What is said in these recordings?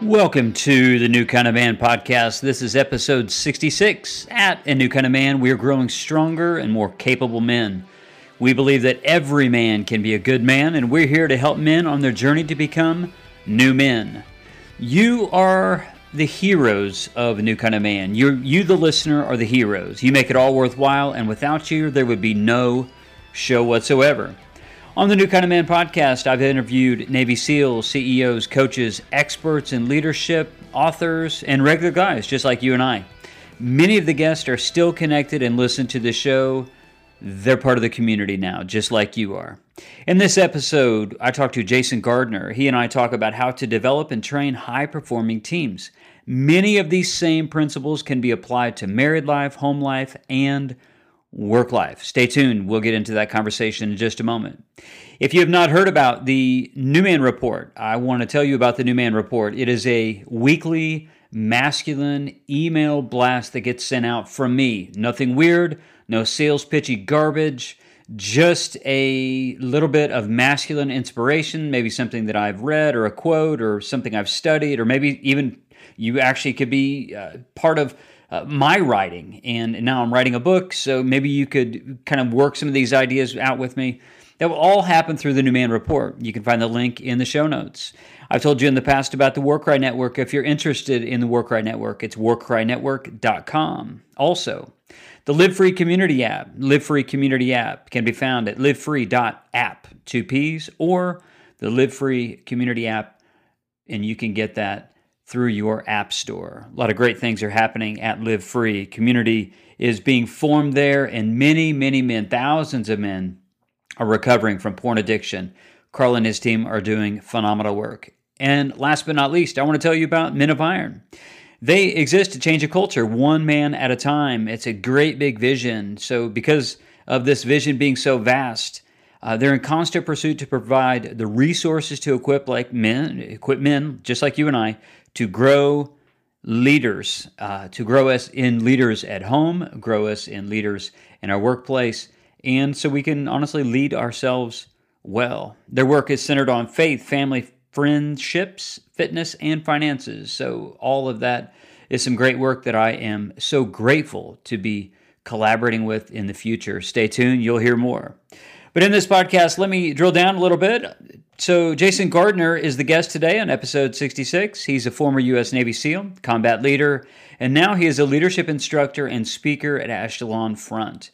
Welcome to the New Kind of Man podcast. This is episode 66. At A New Kind of Man, we are growing stronger and more capable men. We believe that every man can be a good man, and we're here to help men on their journey to become new men. You are the heroes of a new kind of man. You, you, the listener, are the heroes. You make it all worthwhile, and without you, there would be no show whatsoever. On the New Kind of Man podcast, I've interviewed Navy SEALs, CEOs, coaches, experts in leadership, authors, and regular guys just like you and I. Many of the guests are still connected and listen to the show. They're part of the community now, just like you are. In this episode, I talked to Jason Gardner. He and I talk about how to develop and train high performing teams. Many of these same principles can be applied to married life, home life, and work life. Stay tuned. We'll get into that conversation in just a moment. If you have not heard about the New Man Report, I want to tell you about the New Man Report. It is a weekly masculine email blast that gets sent out from me. Nothing weird, no sales pitchy garbage, just a little bit of masculine inspiration, maybe something that I've read or a quote or something I've studied, or maybe even you actually could be uh, part of uh, my writing. And now I'm writing a book, so maybe you could kind of work some of these ideas out with me. That will all happen through the New Man Report. You can find the link in the show notes. I've told you in the past about the Warcry Network. If you're interested in the Warcry Network, it's warcrynetwork.com. Also, the Live Free Community app, Live Free Community app, can be found at livefree.app, two P's, or the Live Free Community app, and you can get that through your app store. A lot of great things are happening at Live Free. Community is being formed there, and many, many men, thousands of men, are recovering from porn addiction. Carl and his team are doing phenomenal work. And last but not least, I want to tell you about Men of Iron. They exist to change a culture one man at a time. It's a great big vision. So, because of this vision being so vast, uh, they're in constant pursuit to provide the resources to equip like men, equip men just like you and I, to grow leaders, uh, to grow us in leaders at home, grow us in leaders in our workplace, and so we can honestly lead ourselves well. Their work is centered on faith, family, friendships, fitness, and finances. So, all of that is some great work that I am so grateful to be collaborating with in the future. Stay tuned, you'll hear more. But in this podcast, let me drill down a little bit. So, Jason Gardner is the guest today on episode 66. He's a former U.S. Navy SEAL, combat leader, and now he is a leadership instructor and speaker at Echelon Front.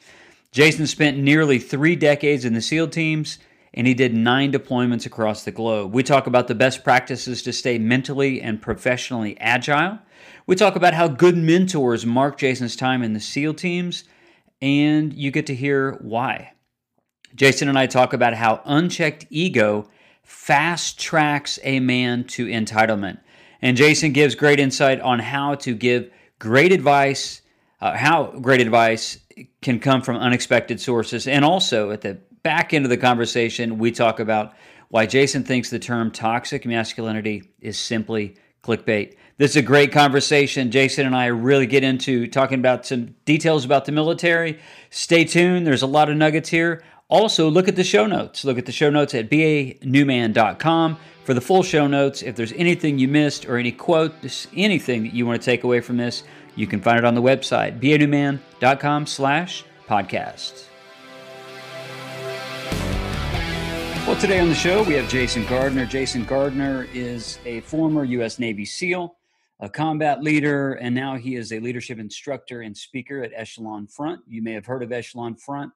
Jason spent nearly three decades in the SEAL teams, and he did nine deployments across the globe. We talk about the best practices to stay mentally and professionally agile. We talk about how good mentors mark Jason's time in the SEAL teams, and you get to hear why. Jason and I talk about how unchecked ego fast tracks a man to entitlement. And Jason gives great insight on how to give great advice, uh, how great advice can come from unexpected sources. And also at the back end of the conversation, we talk about why Jason thinks the term toxic masculinity is simply clickbait. This is a great conversation. Jason and I really get into talking about some details about the military. Stay tuned. There's a lot of nuggets here. Also, look at the show notes. Look at the show notes at banewman.com for the full show notes. If there's anything you missed or any quotes, anything that you want to take away from this, you can find it on the website, banewman.com slash podcast. Well, today on the show, we have Jason Gardner. Jason Gardner is a former U.S. Navy SEAL, a combat leader, and now he is a leadership instructor and speaker at Echelon Front. You may have heard of Echelon Front.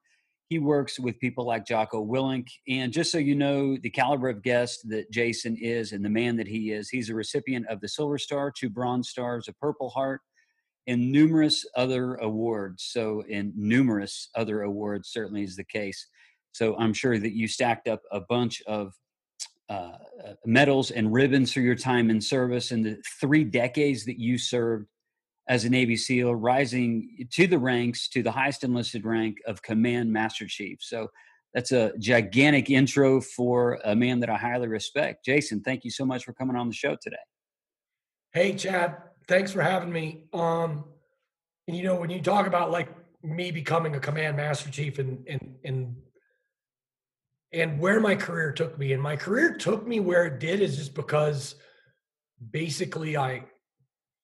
He works with people like Jocko Willink. And just so you know the caliber of guest that Jason is and the man that he is, he's a recipient of the Silver Star, two Bronze Stars, a Purple Heart, and numerous other awards. So, in numerous other awards, certainly is the case. So, I'm sure that you stacked up a bunch of uh, uh medals and ribbons for your time in service in the three decades that you served as a Navy SEAL, rising to the ranks to the highest enlisted rank of Command Master Chief. So that's a gigantic intro for a man that I highly respect. Jason, thank you so much for coming on the show today. Hey, Chad, thanks for having me. Um, and you know, when you talk about like me becoming a Command Master Chief and and and and where my career took me. And my career took me where it did is just because basically I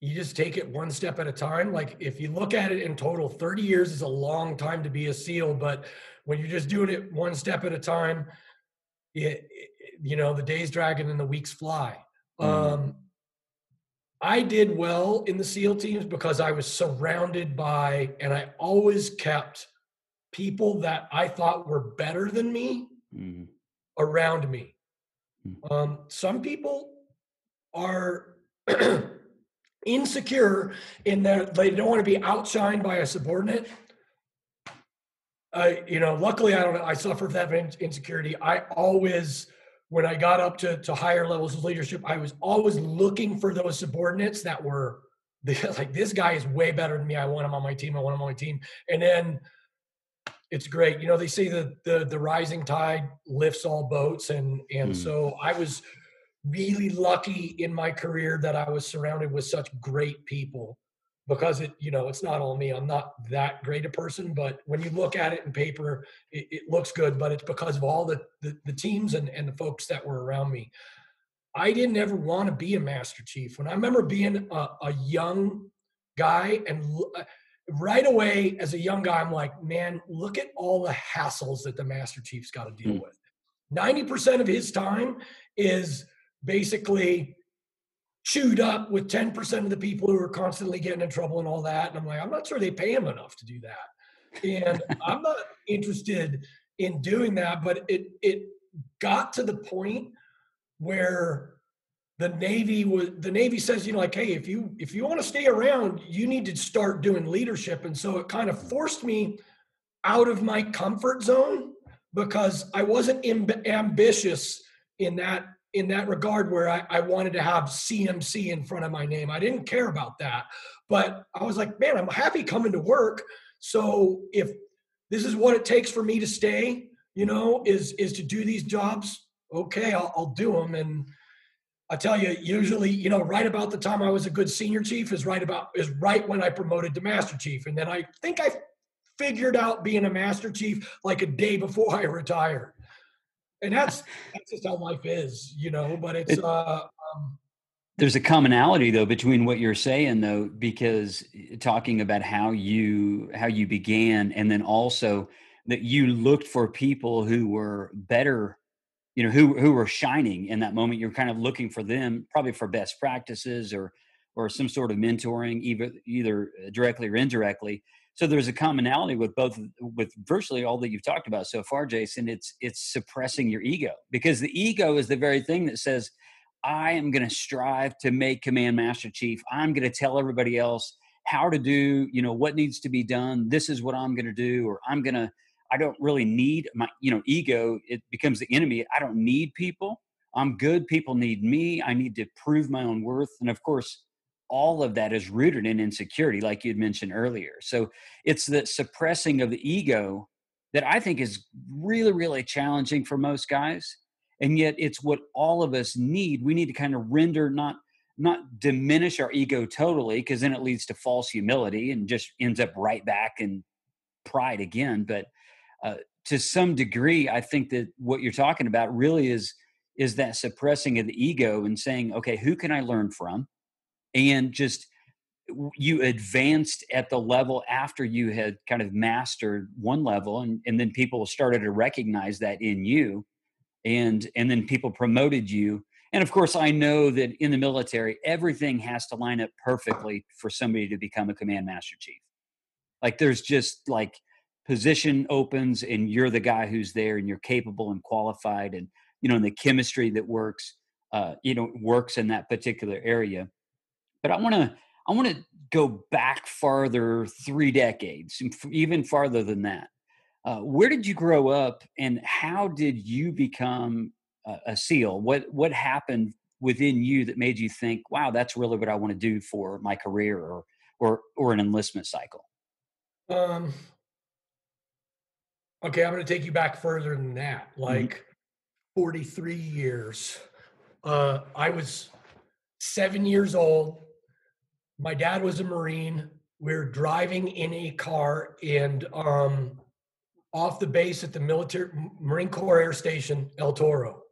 you just take it one step at a time. Like if you look at it in total, 30 years is a long time to be a SEAL, but when you're just doing it one step at a time, it, it you know, the days drag and the weeks fly. Mm. Um, I did well in the SEAL teams because I was surrounded by, and I always kept people that I thought were better than me mm. around me. Mm. Um, some people are insecure in that they don't want to be outshined by a subordinate. I, you know, luckily I don't. I suffered that insecurity. I always, when I got up to to higher levels of leadership, I was always looking for those subordinates that were like, this guy is way better than me. I want him on my team. I want him on my team. And then it's great. You know, they say that the the rising tide lifts all boats, and and mm. so I was really lucky in my career that I was surrounded with such great people because it you know it's not all me. I'm not that great a person but when you look at it in paper it, it looks good but it's because of all the, the, the teams and, and the folks that were around me. I didn't ever want to be a master chief. When i remember being a, a young guy and uh, right away as a young guy i'm like man look at all the hassles that the master chief's got to deal mm. with. 90% of his time is basically chewed up with 10% of the people who are constantly getting in trouble and all that. And I'm like, I'm not sure they pay him enough to do that. And I'm not interested in doing that, but it it got to the point where the Navy was the Navy says, you know, like, hey, if you if you want to stay around, you need to start doing leadership. And so it kind of forced me out of my comfort zone because I wasn't Im- ambitious in that in that regard where I, I, wanted to have CMC in front of my name. I didn't care about that. But I was like, man, I'm happy coming to work. So if this is what it takes for me to stay, you know, is is to do these jobs, okay, I'll, I'll do them. And I tell you, usually, you know, right about the time I was a good senior chief is right about is right when I promoted to master chief. And then I think I figured out being a master chief like a day before I retired and that's that's just how life is, you know. But it's it, uh, um, there's a commonality though between what you're saying though, because eh, talking about how you how you began, and then also that you looked for people who were better you know who who were shining in that moment you're kind of looking for them probably for best practices or or some sort of mentoring either either directly or indirectly so there's a commonality with both with virtually all that you've talked about so far jason. It's it's suppressing your ego because the ego is the very thing that says i am going to strive to make command master chief. I'm going to tell everybody else how to do you know what needs to be done. This is what i'm going to do or i'm going to i don't really need my you know ego it becomes the enemy. I don't need people. I'm good. People need me. I need to prove my own worth. And of course all of that is rooted in insecurity, like you'd mentioned earlier. So it's the suppressing of the ego that I think is really, really challenging for most guys. And yet it's what all of us need. We need to kind of render, not not diminish our ego totally, because then it leads to false humility and just ends up right back in pride again. But uh, to some degree, I think that what you're talking about really is is that suppressing of the ego and saying, okay, who can I learn from? And just you advanced at the level after you had kind of mastered one level and, and then people started to recognize that in you and and then people promoted you and of course i know that in the military everything has to line up perfectly for somebody to become a command master chief. Like there's just like position opens and you're the guy who's there and you're capable and qualified and you know and the chemistry that works uh, you know works in that particular area but I want to I want to go back farther, three decades, even farther than that. Uh, where did you grow up, and how did you become a, a SEAL? What what happened within you that made you think, "Wow, that's really what I want to do for my career or or or an enlistment cycle"? Um. Okay, I'm going to take you back further than that, mm-hmm. like mm-hmm. 43 years. Uh, I was seven years old my dad was a Marine. We are driving in a car, and um, off the base at the military Marine Corps Air Station El Toro,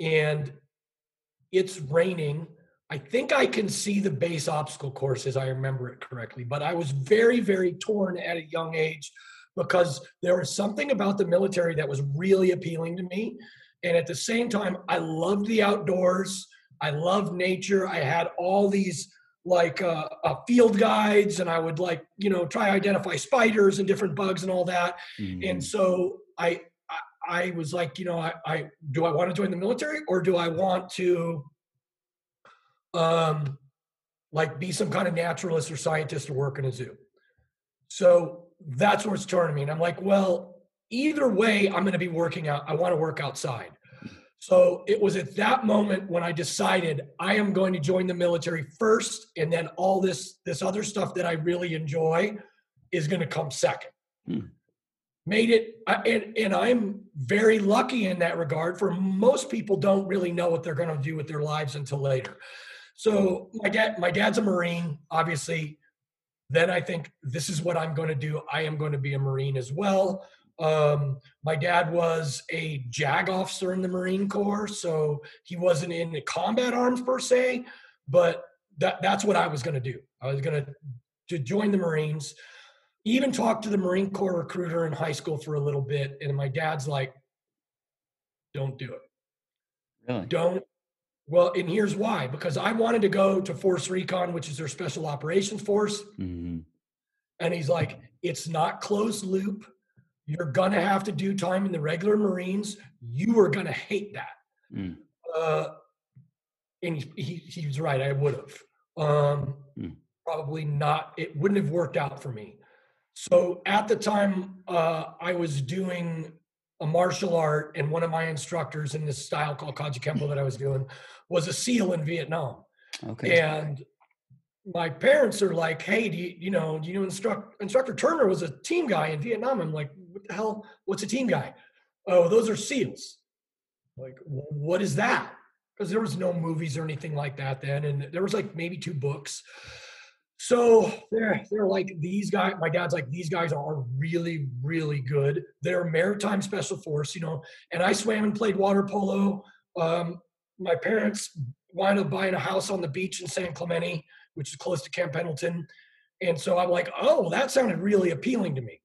and it's raining. I think I can see the base obstacle course as I remember it correctly, but I was very, very torn at a young age because there was something about the military that was really appealing to me. And at the same time, I loved the outdoors. I loved nature. I had all these like uh, uh, field guides and I would like, you know, try to identify spiders and different bugs and all that. Mm-hmm. And so I, I, I was like, you know, I, I, do I want to join the military or do I want to, um, like be some kind of naturalist or scientist or work in a zoo? So that's where it's turning me. And I'm like, well, either way, I'm going to be working out. I want to work outside. So it was at that moment when I decided I am going to join the military first, and then all this this other stuff that I really enjoy is going to come second. Hmm. Made it, and and I'm very lucky in that regard. For most people, don't really know what they're going to do with their lives until later. So my dad, my dad's a Marine, obviously. Then I think this is what I'm going to do. I am going to be a Marine as well. Um, my dad was a JAG officer in the Marine Corps, so he wasn't in the combat arms per se, but that, that's what I was going to do. I was going to to join the Marines. Even talked to the Marine Corps recruiter in high school for a little bit, and my dad's like, "Don't do it. Really? Don't." Well, and here's why: because I wanted to go to Force Recon, which is their special operations force, mm-hmm. and he's like, "It's not closed loop." You're going to have to do time in the regular Marines. You are going to hate that. Mm. Uh, and he, he, he, was right. I would have. Um, mm. Probably not. It wouldn't have worked out for me. So at the time, uh, I was doing a martial art, and one of my instructors in this style called Kaji Kajukenbo that I was doing was a SEAL in Vietnam. Okay. And my parents are like, "Hey, do you, you know, do you know instruct, instructor Turner was a team guy in Vietnam?" I'm like, "What the hell? What's a team guy?" Oh, those are SEALs. Like, what is that? Because there was no movies or anything like that then, and there was like maybe two books. So they're they're like these guys. My dad's like these guys are really really good. They're maritime special force, you know. And I swam and played water polo. Um, my parents wind up buying a house on the beach in San Clemente which is close to Camp Pendleton. And so I'm like, oh, that sounded really appealing to me.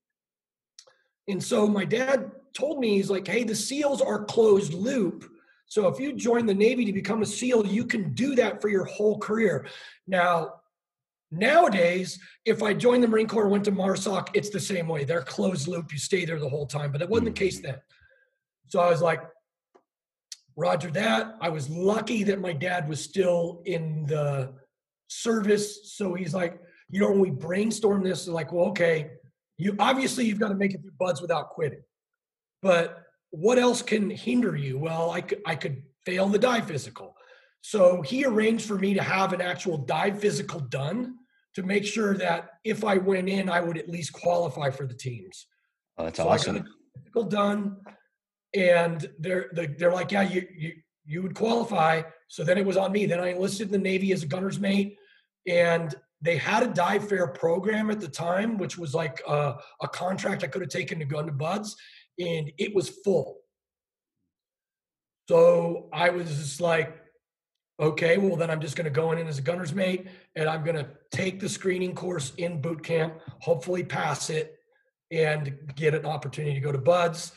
And so my dad told me, he's like, hey, the SEALs are closed loop. So if you join the Navy to become a SEAL, you can do that for your whole career. Now, nowadays, if I joined the Marine Corps, went to MARSOC, it's the same way. They're closed loop. You stay there the whole time. But that wasn't the hmm. case then. So I was like, Roger that. I was lucky that my dad was still in the service. So he's like, you know, when we brainstorm this, like, well, okay, you obviously you've got to make it through BUD/S without quitting. But what else can hinder you? Well, I could I could fail the dive physical. So he arranged for me to have an actual dive physical done to make sure that if I went in, I would at least qualify for the teams. Oh, that's so awesome. physical done, and they're they're like, yeah, you you you would qualify. So then it was on me. Then I enlisted in the Navy as a gunner's mate, and they had a dive fair program at the time, which was like a, a contract I could have taken to gun to BUD/S, and it was full. So I was just like, okay, well then I'm just going to go in as a gunner's mate, and I'm going to take the screening course in boot camp, hopefully pass it, and get an opportunity to go to BUD/S.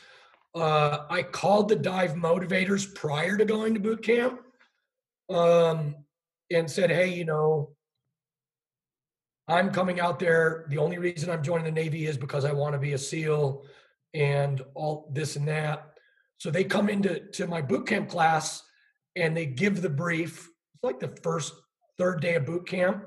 Uh, I called the dive motivators prior to going to boot camp um, and said, hey, you know, I'm coming out there. The only reason I'm joining the Navy is because I want to be a SEAL and all this and that. So they come into to my boot camp class and they give the brief. It's like the first third day of boot camp.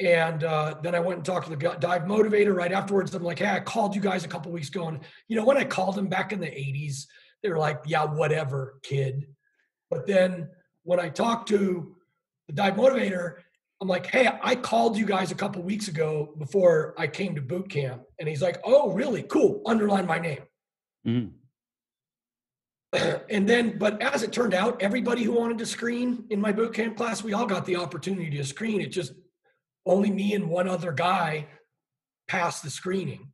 And uh, then I went and talked to the dive motivator right afterwards. I'm like, hey, I called you guys a couple weeks ago. And, you know, when I called them back in the 80s, they were like, yeah, whatever, kid. But then when I talked to the dive motivator, I'm like, hey, I called you guys a couple weeks ago before I came to boot camp. And he's like, oh, really? Cool. Underline my name. Mm-hmm. and then, but as it turned out, everybody who wanted to screen in my boot camp class, we all got the opportunity to screen. It just only me and one other guy passed the screening.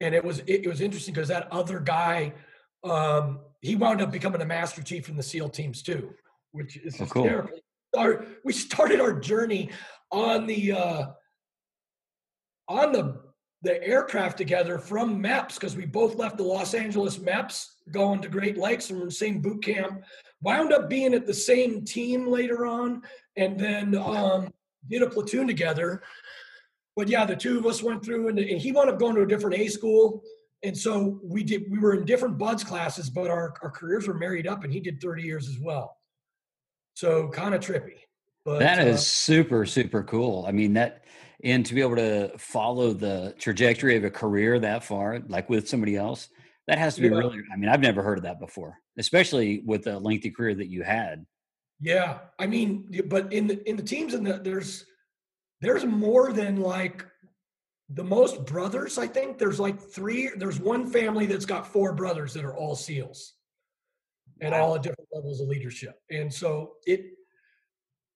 and it was it, it was interesting because that other guy, um, he wound up becoming a master chief in the SEAL teams too, which is oh, cool. hysterical. Our, we started our journey on the uh, on the the aircraft together from MEPS because we both left the Los Angeles MEPS going to Great Lakes and the same boot camp. Wound up being at the same team later on, and then um, did a platoon together. But yeah, the two of us went through, and, and he wound up going to a different A school, and so we did. We were in different BUD/S classes, but our our careers were married up, and he did thirty years as well. So kind of trippy. But that is uh, super super cool. I mean that and to be able to follow the trajectory of a career that far like with somebody else that has to be yeah. really i mean i've never heard of that before especially with the lengthy career that you had yeah i mean but in the in the teams and the, there's there's more than like the most brothers i think there's like three there's one family that's got four brothers that are all seals and wow. all at different levels of leadership and so it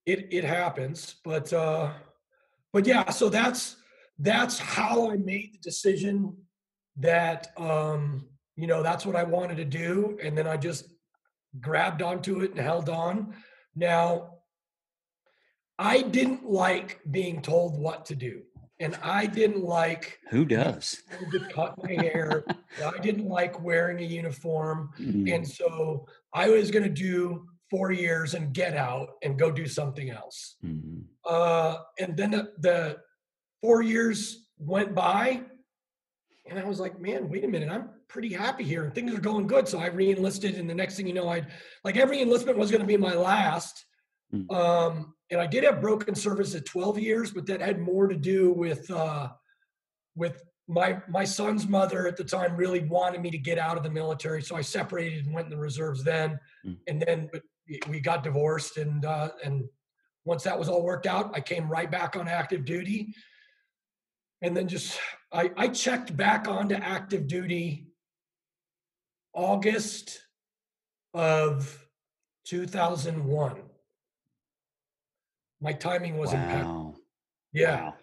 it it happens but uh but yeah, so that's that's how I made the decision that um, you know that's what I wanted to do, and then I just grabbed onto it and held on. Now, I didn't like being told what to do, and I didn't like who does to cut my hair. I didn't like wearing a uniform, mm. and so I was going to do four years and get out and go do something else. Mm-hmm. Uh, and then the, the, four years went by, and I was like, man, wait a minute, I'm pretty happy here and things are going good. So I re-enlisted, and the next thing you know, I'd like every enlistment was going to be my last. Mm-hmm. Um, and I did have broken service at 12 years, but that had more to do with uh, with my my son's mother at the time really wanted me to get out of the military, so I separated and went in the reserves then. Mm. And then, but we got divorced and uh, and once that was all worked out i came right back on active duty and then just i, I checked back onto active duty august of 2001 my timing was wow. impeccable yeah wow.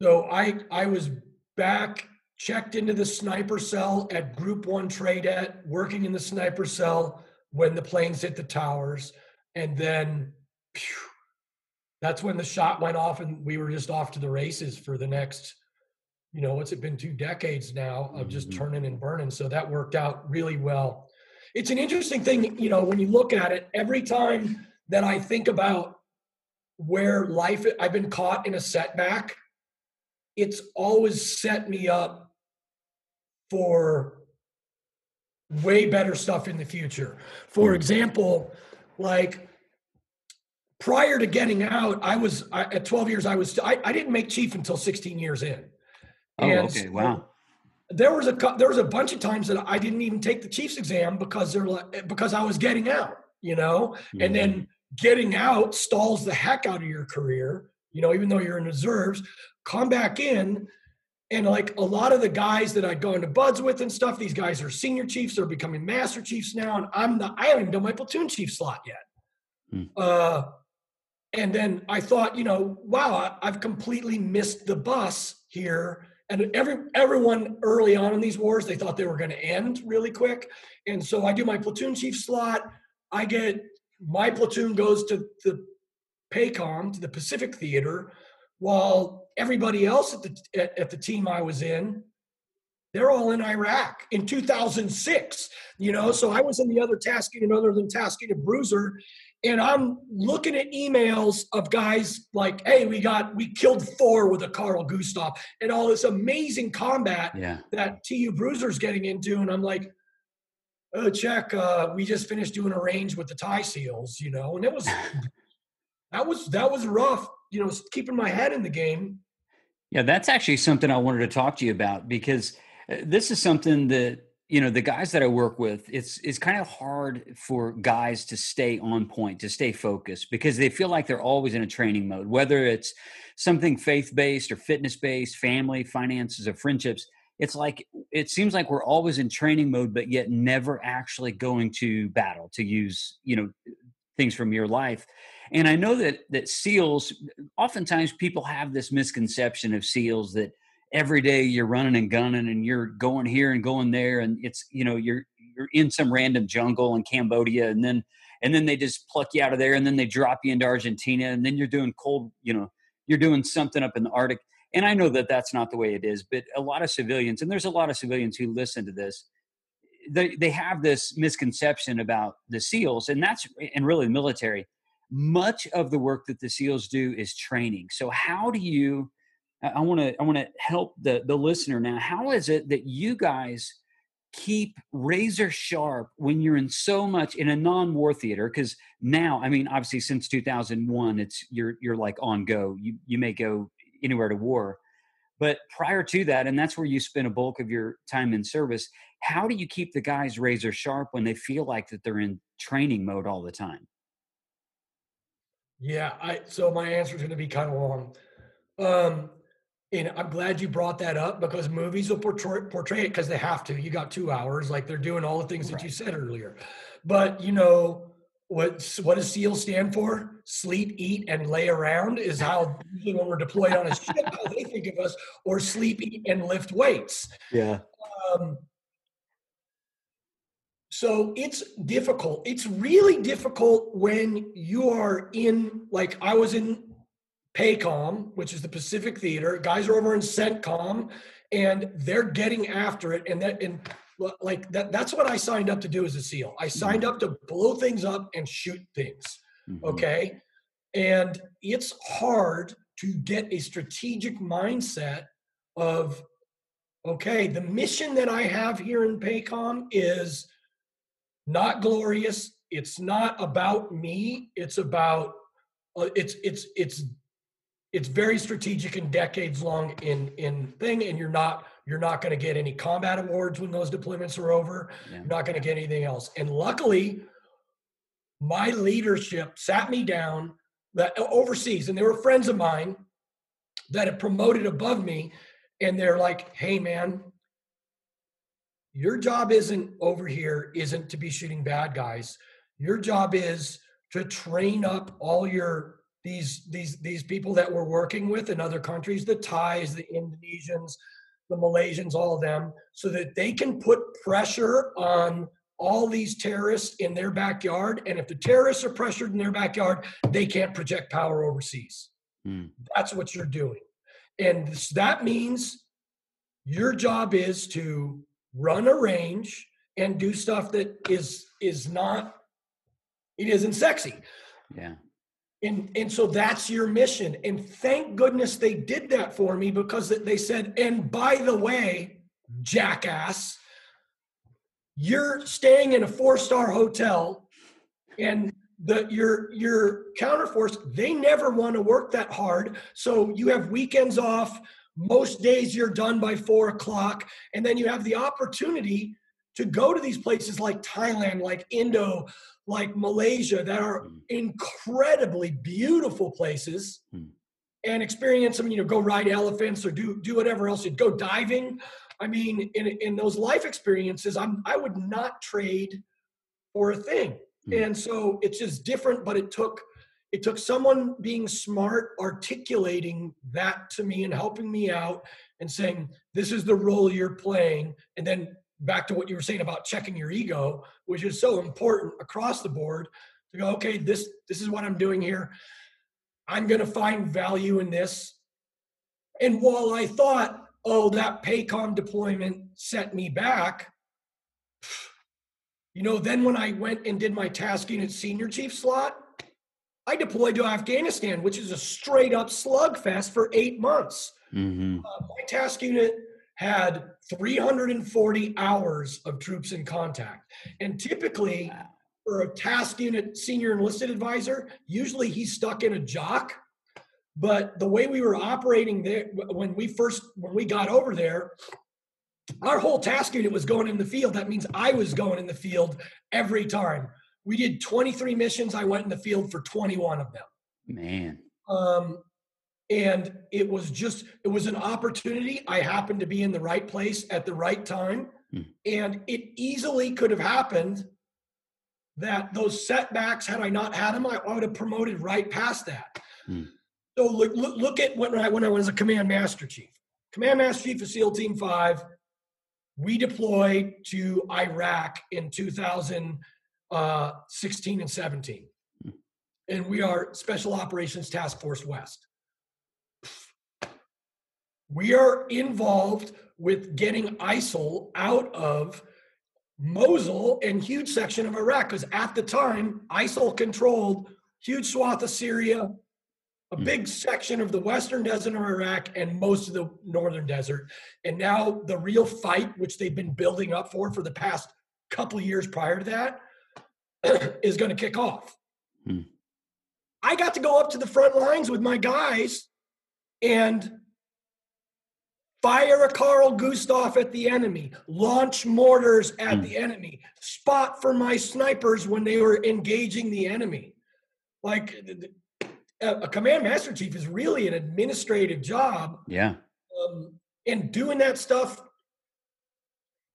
so i i was back checked into the sniper cell at group one TRADET, working in the sniper cell when the planes hit the towers. And then phew, that's when the shot went off and we were just off to the races for the next, you know, what's it been two decades now of just mm-hmm. turning and burning. So that worked out really well. It's an interesting thing, you know, when you look at it, every time that I think about where life, I've been caught in a setback, it's always set me up for way better stuff in the future. For example, like prior to getting out, I was I, at 12 years. I was I, I didn't make chief until 16 years in. Oh, and okay, wow. There was a there was a bunch of times that I didn't even take the chief's exam because they're like because I was getting out, you know, mm-hmm. and then getting out stalls the heck out of your career, you know, even though you're in reserves. Come back in, and like a lot of the guys that I'd go into BUD/S with and stuff, these guys are senior chiefs, they're becoming master chiefs now. And I'm not, I haven't even done my platoon chief slot yet. Hmm. Uh, and then I thought, you know, wow, I've completely missed the bus here. And every everyone early on in these wars, they thought they were going to end really quick. And so I do my platoon chief slot. I get my platoon goes to the PACOM, to the Pacific Theater, while everybody else at the at, at the team I was in, they're all in Iraq in 2006. You know, so I was in the other tasking unit other than tasking unit bruiser, and I'm looking at emails of guys like, "Hey, we got we killed Thor with a Carl Gustav," and all this amazing combat yeah. that TU Bruiser's getting into, and I'm like. Oh, check. Uh, we just finished doing a range with the Thai seals, you know, and it was that was that was rough you know keeping my head in the game. Yeah, that's actually something I wanted to talk to you about because uh, this is something that you know the guys that I work with. It's it's kind of hard for guys to stay on point, to stay focused because they feel like they're always in a training mode, whether it's something faith based or fitness based, family, finances, or friendships it's like it seems like we're always in training mode but yet never actually going to battle to use you know things from your life and i know that that seals oftentimes people have this misconception of seals that every day you're running and gunning and you're going here and going there and it's you know you're you're in some random jungle in Cambodia and then and then they just pluck you out of there and then they drop you into Argentina and then you're doing cold you know you're doing something up in the Arctic. And I know that that's not the way it is but a lot of civilians and there's a lot of civilians who listen to this they they have this misconception about the seals and that's and really the military much of the work that the seals do is training so how do you I want to I want to help the the listener now. How is it that you guys keep razor sharp when you're in so much in a non-war theater? Because now, I mean, obviously since 2001, it's you're you're like on go. You you may go anywhere to war, but prior to that, and that's where you spend a bulk of your time in service. How do you keep the guys razor sharp when they feel like that they're in training mode all the time? Yeah, I so my answer is going to be kind of long. Um, and I'm glad you brought that up because movies will portray, portray it because they have to. You got two hours, like they're doing all the things right. that you said earlier. But you know what? What does SEAL stand for? Sleep, eat, and lay around is how usually when we're deployed on a ship, how they think of us, or sleep, eat, and lift weights. Yeah. Um, so it's difficult. It's really difficult when you are in, like I was in PACOM, which is the Pacific Theater. Guys are over in CENTCOM, and they're getting after it. And that, and like that, that's what I signed up to do as a SEAL. I signed up to blow things up and shoot things. Mm-hmm. Okay, and it's hard to get a strategic mindset of, okay, the mission that I have here in PACOM is not glorious. It's not about me. It's about uh, it's it's it's it's very strategic and decades long in in thing and you're not you're not going to get any combat awards when those deployments are over yeah. you're not going to get anything else and luckily my leadership sat me down that overseas and they were friends of mine that had promoted above me and they're like hey man your job isn't over here isn't to be shooting bad guys your job is to train up all your these these these people that we're working with in other countries, the Thais, the Indonesians, the Malaysians, all of them, so that they can put pressure on all these terrorists in their backyard. And if the terrorists are pressured in their backyard, they can't project power overseas. Mm. That's what you're doing. And that means your job is to run a range and do stuff that is is not it isn't sexy. Yeah. And, and so that's your mission. And thank goodness they did that for me because they said, and by the way, jackass, you're staying in a four star hotel and the your your counterforce they never want to work that hard so you have weekends off most days you're done by four o'clock and then you have the opportunity to go to these places like thailand like indo like Malaysia that are mm. incredibly beautiful places mm. and experience them, you know, go ride elephants or do do whatever else, you'd go diving. I mean, in in those life experiences, I'm I would not trade for a thing. Mm. And so it's just different, but it took it took someone being smart articulating that to me and helping me out and saying this is the role you're playing and then back to what you were saying about checking your ego, which is so important across the board to go, okay, this this is what I'm doing here. I'm going to find value in this. And while I thought, oh, that PACOM deployment set me back, you know, then when I went and did my tasking unit senior chief slot, I deployed to Afghanistan, which is a straight up slugfest for eight months. Mm-hmm. Uh, my task unit had 340 hours of troops in contact. And typically, for a task unit senior enlisted advisor, usually he's stuck in a JOC. But the way we were operating there, when we first when we got over there, our whole task unit was going in the field. That means I was going in the field every time. We did 23 missions. I went in the field for 21 of them. Man. Um, and it was just it was an opportunity i happened to be in the right place at the right time hmm. and it easily could have happened that those setbacks had i not had them i, would have promoted right past that hmm. so look, look, look at when I, when I was a command master chief Command Master Chief of SEAL Team 5. We deployed to Iraq in 2016 uh, 16 and 17. Hmm. And we are Special Operations Task Force West. We are involved with getting ISIL out of Mosul and huge section of Iraq because at the time ISIL controlled huge swath of Syria, a hmm. big section of the western desert of Iraq, and most of the northern desert. And now the real fight, which they've been building up for for the past couple years prior to that, is going to kick off. Hmm. I got to go up to the front lines with my guys and fire a Carl Gustav at the enemy, launch mortars at hmm. the enemy, spot for my snipers when they were engaging the enemy. Like a command master chief is really an administrative job. Yeah. Um, and doing that stuff,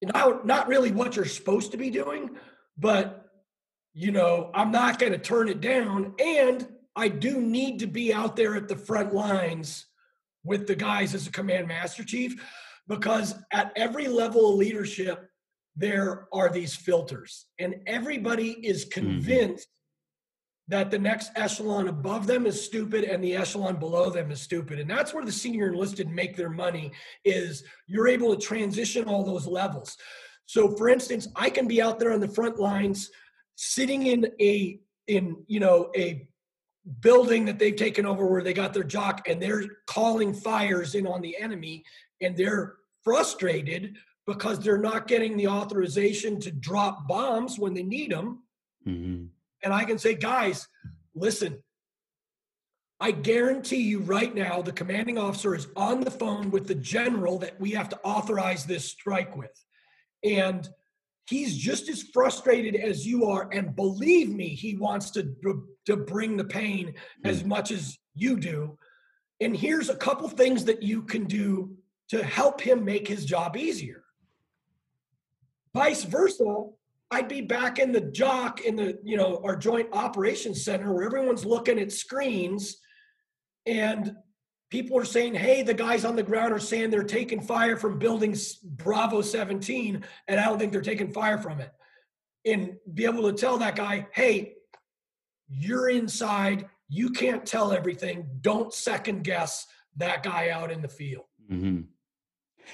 you know, not really what you're supposed to be doing, but you know, I'm not going to turn it down. And I do need to be out there at the front lines with the guys as a command master chief because at every level of leadership, there are these filters, and everybody is mm-hmm. convinced that the next echelon above them is stupid and the echelon below them is stupid and that's where the senior enlisted make their money is you're able to transition all those levels so for instance i can be out there on the front lines sitting in a in you know a building that they've taken over where they got their JOC and they're calling fires in on the enemy and they're frustrated because they're not getting the authorization to drop bombs when they need them mm-hmm. And I can say, guys, listen, I guarantee you right now, the commanding officer is on the phone with the general that we have to authorize this strike with. And he's just as frustrated as you are. And believe me, he wants to, to bring the pain as hmm. much as you do. And here's a couple things that you can do to help him make his job easier. Vice versa, I'd be back in the JOC in the, you know, our joint operations center where everyone's looking at screens and people are saying, hey, the guys on the ground are saying they're taking fire from buildings Bravo 17, and I don't think they're taking fire from it. And be able to tell that guy, hey, you're inside, you can't tell everything. Don't second guess that guy out in the field. Mm-hmm.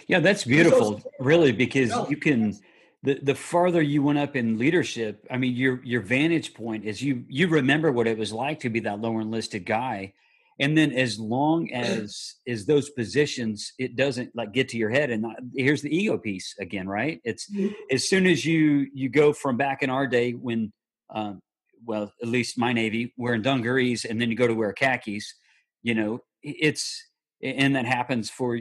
Yeah, that's beautiful, really, because you can the the farther you went up in leadership, I mean, your your vantage point is you you remember what it was like to be that lower enlisted guy, and then as long as as those positions, it doesn't like get to your head. And not, here's the ego piece again, right? It's mm-hmm. as soon as you you go from back in our day when, um, well, at least my Navy wearing dungarees, and then you go to wear khakis, you know, it's and that happens for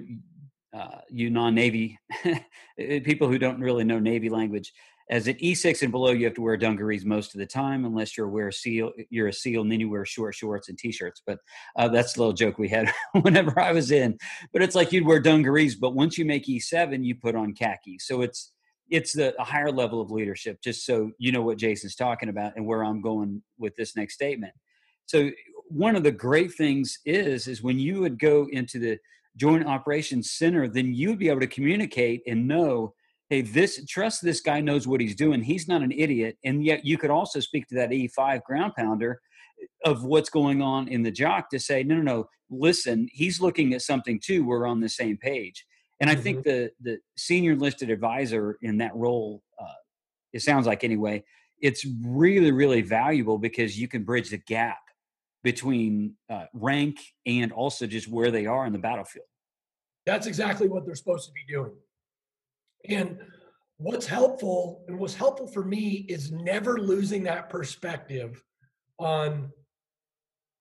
uh, you non-Navy people who don't really know Navy language. As an E6 and below, you have to wear dungarees most of the time, unless you're wear seal. You're a SEAL, and then you wear short shorts and t-shirts. But uh, that's a little joke we had whenever I was in. But it's like you'd wear dungarees, but once you make E7, you put on khaki. So it's it's the a higher level of leadership. Just so you know what Jason's talking about and where I'm going with this next statement. So one of the great things is is when you would go into the joint operations center, then you'd be able to communicate and know, hey, this trust this guy knows what he's doing. He's not an idiot. And yet you could also speak to that E5 ground pounder of what's going on in the JOC to say, no, no, no, listen, he's looking at something too. We're on the same page. And I mm-hmm. think the the senior enlisted advisor in that role, uh, it sounds like anyway, it's really really valuable because you can bridge the gap between uh, rank and also just where they are in the battlefield. That's exactly what they're supposed to be doing. And what's helpful and what's helpful for me is never losing that perspective on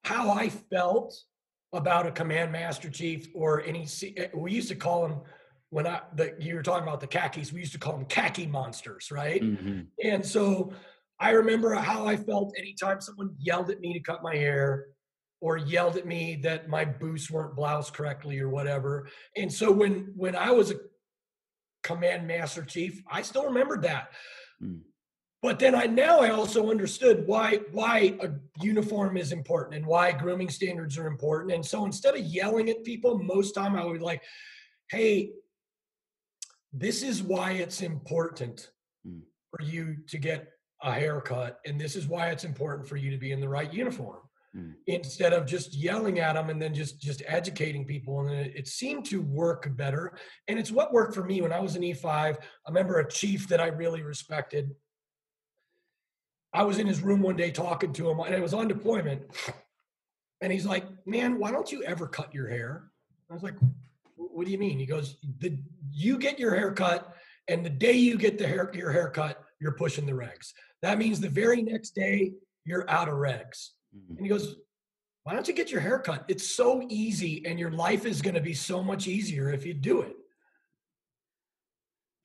how I felt about a command master chief or any eh, we used to call them when I the you were talking about the khakis we used to call them khaki monsters right mm-hmm. and so I remember how I felt anytime someone yelled at me to cut my hair or yelled at me that my boots weren't bloused correctly or whatever. And so when when I was a command master chief, I still remembered that. Mm. But then I now I also understood why why a uniform is important and why grooming standards are important. And so instead of yelling at people, most time I would like, hey, this is why it's important Mm. for you to get a haircut, and this is why it's important for you to be in the right uniform. Mm. Instead of just yelling at them and then just just educating people, and it, it seemed to work better. And it's what worked for me when I was an E5. I remember a chief that I really respected. I was in his room one day talking to him, and I was on deployment. And he's like, "Man, why don't you ever cut your hair?" I was like, "What do you mean?" He goes, "The you get your hair cut, and the day you get the hair your haircut, you're pushing the regs. That means the very next day you're out of regs." Mhm. And he goes, "Why don't you get your hair cut? It's so easy, and your life is going to be so much easier if you do it."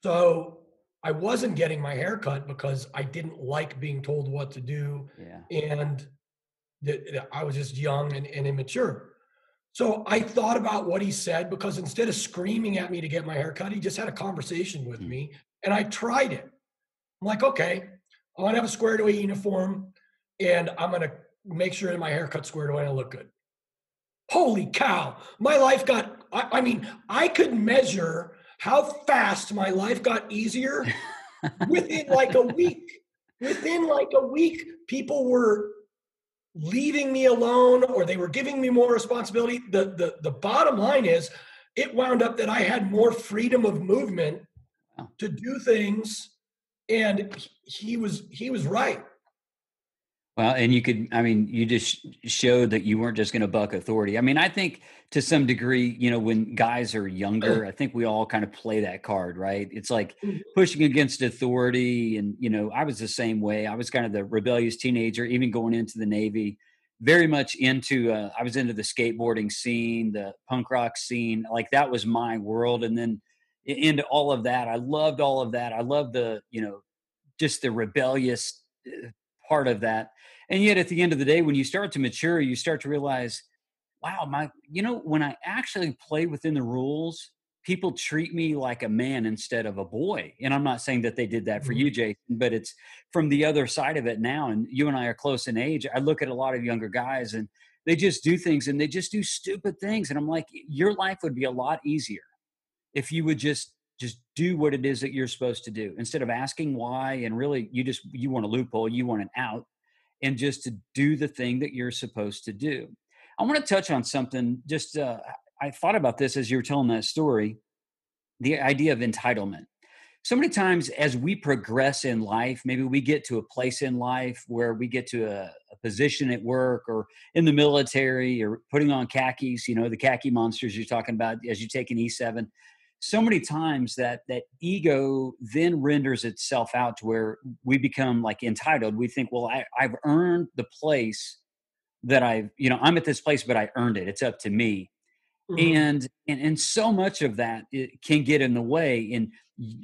So I wasn't getting my hair cut because I didn't like being told what to do Yeah. and I was just young and, and immature. So I thought about what he said because instead of screaming at me to get my hair cut, he just had a conversation with Mm. me and I tried it. I'm like, okay, I want to have a squared away uniform and I'm going to make sure that my haircut squared away and I look good. Holy cow, my life got, I, I mean, I could measure how fast my life got easier within like a week. Within like a week, people were leaving me alone or they were giving me more responsibility. The the the bottom line is it wound up that I had more freedom of movement to do things and he- he was he was right. Well, and you could, I mean, you just showed that you weren't just going to buck authority. I mean, I think to some degree, you know, when guys are younger, I think we all kind of play that card, right? It's like Mhm. pushing against authority. And, you know, I was the same way. I was kind of the rebellious teenager, even going into the Navy, very much into, uh, I was into the skateboarding scene, the punk rock scene. Like that was my world. And then into all of that, I loved all of that. I loved the, you know, just the rebellious uh, part of that. And yet at the end of the day, when you start to mature, you start to realize, wow, my, you know, when I actually play within the rules, people treat me like a man instead of a boy. And I'm not saying that they did that for Mhm. you, Jason, but it's from the other side of it now. And you and I are close in age. I look at a lot of younger guys and they just do things and they just do stupid things. And I'm like, your life would be a lot easier if you would just just do what it is that you're supposed to do instead of asking why and really you just you want a loophole you want an out and just to do the thing that you're supposed to do. I want to touch on something just uh, i thought about this as you were telling that story the idea of entitlement. So many times as we progress in life maybe we get to a place in life where we get to a, a position at work or in the military or putting on khakis you know the khaki monsters you're talking about as you take an e7 so many times that that ego then renders itself out to where we become like entitled. We think well I, i've earned the place that i've you know i'm at this place but i earned it. It's up to me. Mhm. and, and and so much of that it can get in the way. And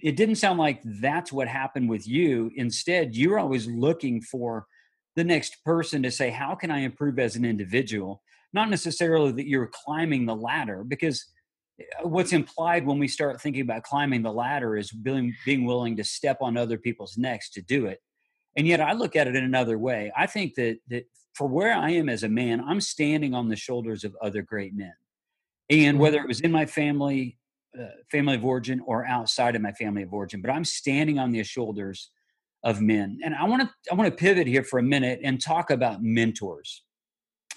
it didn't sound like that's what happened with you. Instead you're always looking for the next person to say how can i improve as an individual? Not necessarily that you're climbing the ladder because what's implied when we start thinking about climbing the ladder is being being willing to step on other people's necks to do it. And yet i look at it in another way. I think that that for where i am as a man i'm standing on the shoulders of other great men. And Mhm. whether it was in my family uh, family of origin or outside of my family of origin but i'm standing on the shoulders of men. And i want to i want to pivot here for a minute and talk about mentors.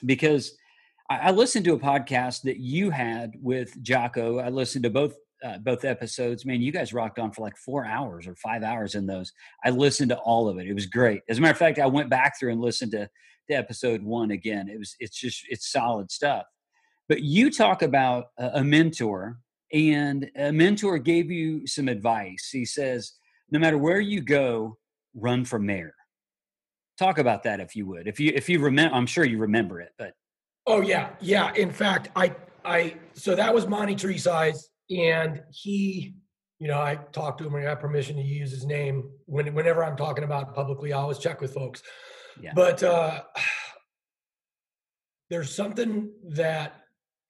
Because I, listened to a podcast that you had with Jocko. I listened to both uh, both episodes. Man, you guys rocked on for like four hours or five hours in those. I listened to all of it. It was great. As a matter of fact, I went back through and listened to, to episode one again. It was it's just it's solid stuff. But you talk about a, mentor, and a mentor gave you some advice. He says, no matter where you go, run from there. Talk about that if you would. If you if you remember, I'm sure you remember it, but Oh yeah, yeah. In fact, I I so that was Monty Tree Size, and he, you know, I talked to him and I got permission to use his name when whenever I'm talking about publicly. I always check with folks. Yeah. But uh, there's something that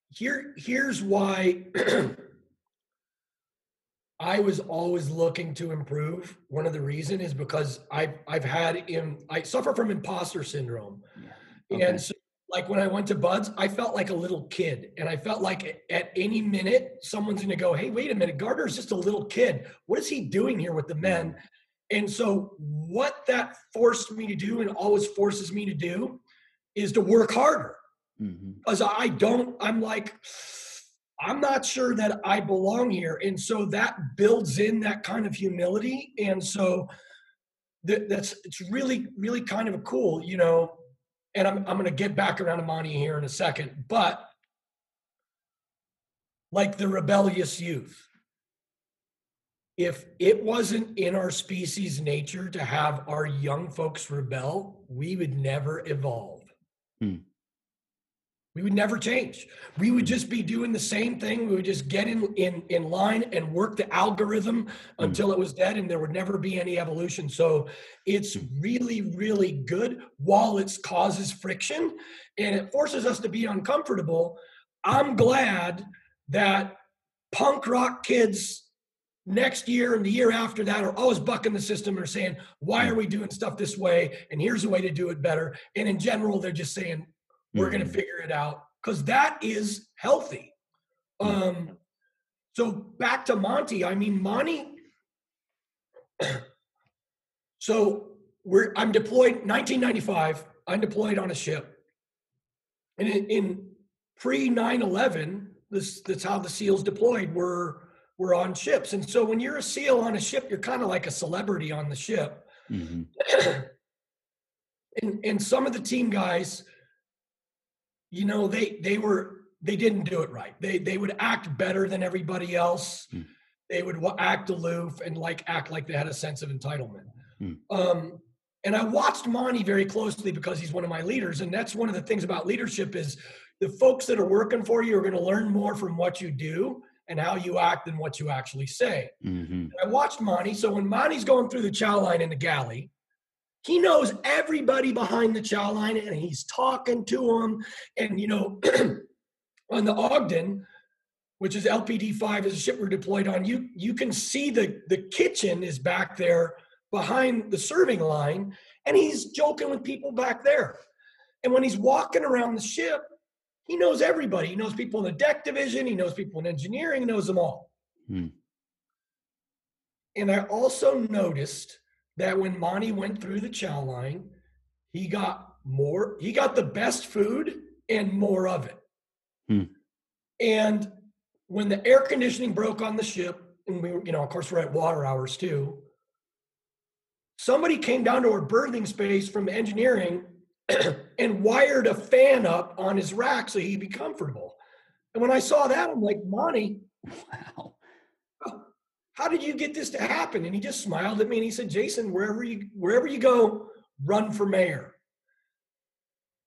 here here's why I was always looking to improve. One of the reason is because I've I've had in I suffer from imposter syndrome. Yeah. Okay. And so like when I went to BUD/S, I felt like a little kid. And I felt like at any minute, someone's going to go, Hey, wait a minute. Gardner's just a little kid. What is he doing here with the men? And so, what that forced me to do and always forces me to do is to work harder. Because mm-hmm. I don't, I'm like, I'm not sure that I belong here. And so that builds in that kind of humility. And so that, that's, it's really, really kind of cool, you know, and I'm, I'm going to get back around Monty here in a second, but like the rebellious youth, if it wasn't in our species nature to have our young folks rebel, we would never evolve. Hmm. We would never change. We would just be doing the same thing. We would just get in in, in line and work the algorithm hmm. until it was dead, and there would never be any evolution. So it's really, really good while it causes friction and it forces us to be uncomfortable. I'm glad that punk rock kids next year and the year after that are always bucking the system or saying, why are we doing stuff this way? And here's a way to do it better. And in general, they're just saying, we're mm-hmm. going to figure it out because that is healthy. Um, so back to Monty. I mean, Monty. so we're I'm deployed 1995. I'm deployed on a ship, and in, in pre 9/11, this that's how the SEALs deployed. Were were on ships, and so when you're a SEAL on a ship, you're kind of like a celebrity on the ship. Mm-hmm. and and some of the team guys you know they they were they didn't do it right they they would act better than everybody else mm. they would act aloof and like act like they had a sense of entitlement mm. um, and i watched monty very closely because he's one of my leaders and that's one of the things about leadership is the folks that are working for you are going to learn more from what you do and how you act than what you actually say. Mm-hmm. I watched Monty. So when Monty's going through the chow line in the galley, he knows everybody behind the chow line and he's talking to them. And, you know, on the Ogden, which is LPD 5 is a ship we're deployed on, you, you can see the, the kitchen is back there behind the serving line. And he's joking with people back there. And when he's walking around the ship, he knows everybody. He knows people in the deck division, he knows people in engineering, he knows them all. Hmm. And I also noticed that when Monty went through the chow line, he got more, he got the best food and more of it. Hmm. And when the air conditioning broke on the ship, and we were, you know, of course, we're at water hours too. Somebody came down to our berthing space from engineering and wired a fan up on his rack so he'd be comfortable. And when I saw that, I'm like, Monty, wow how did you get this to happen? And he just smiled at me and he said, Jason, wherever you wherever you go, run for mayor.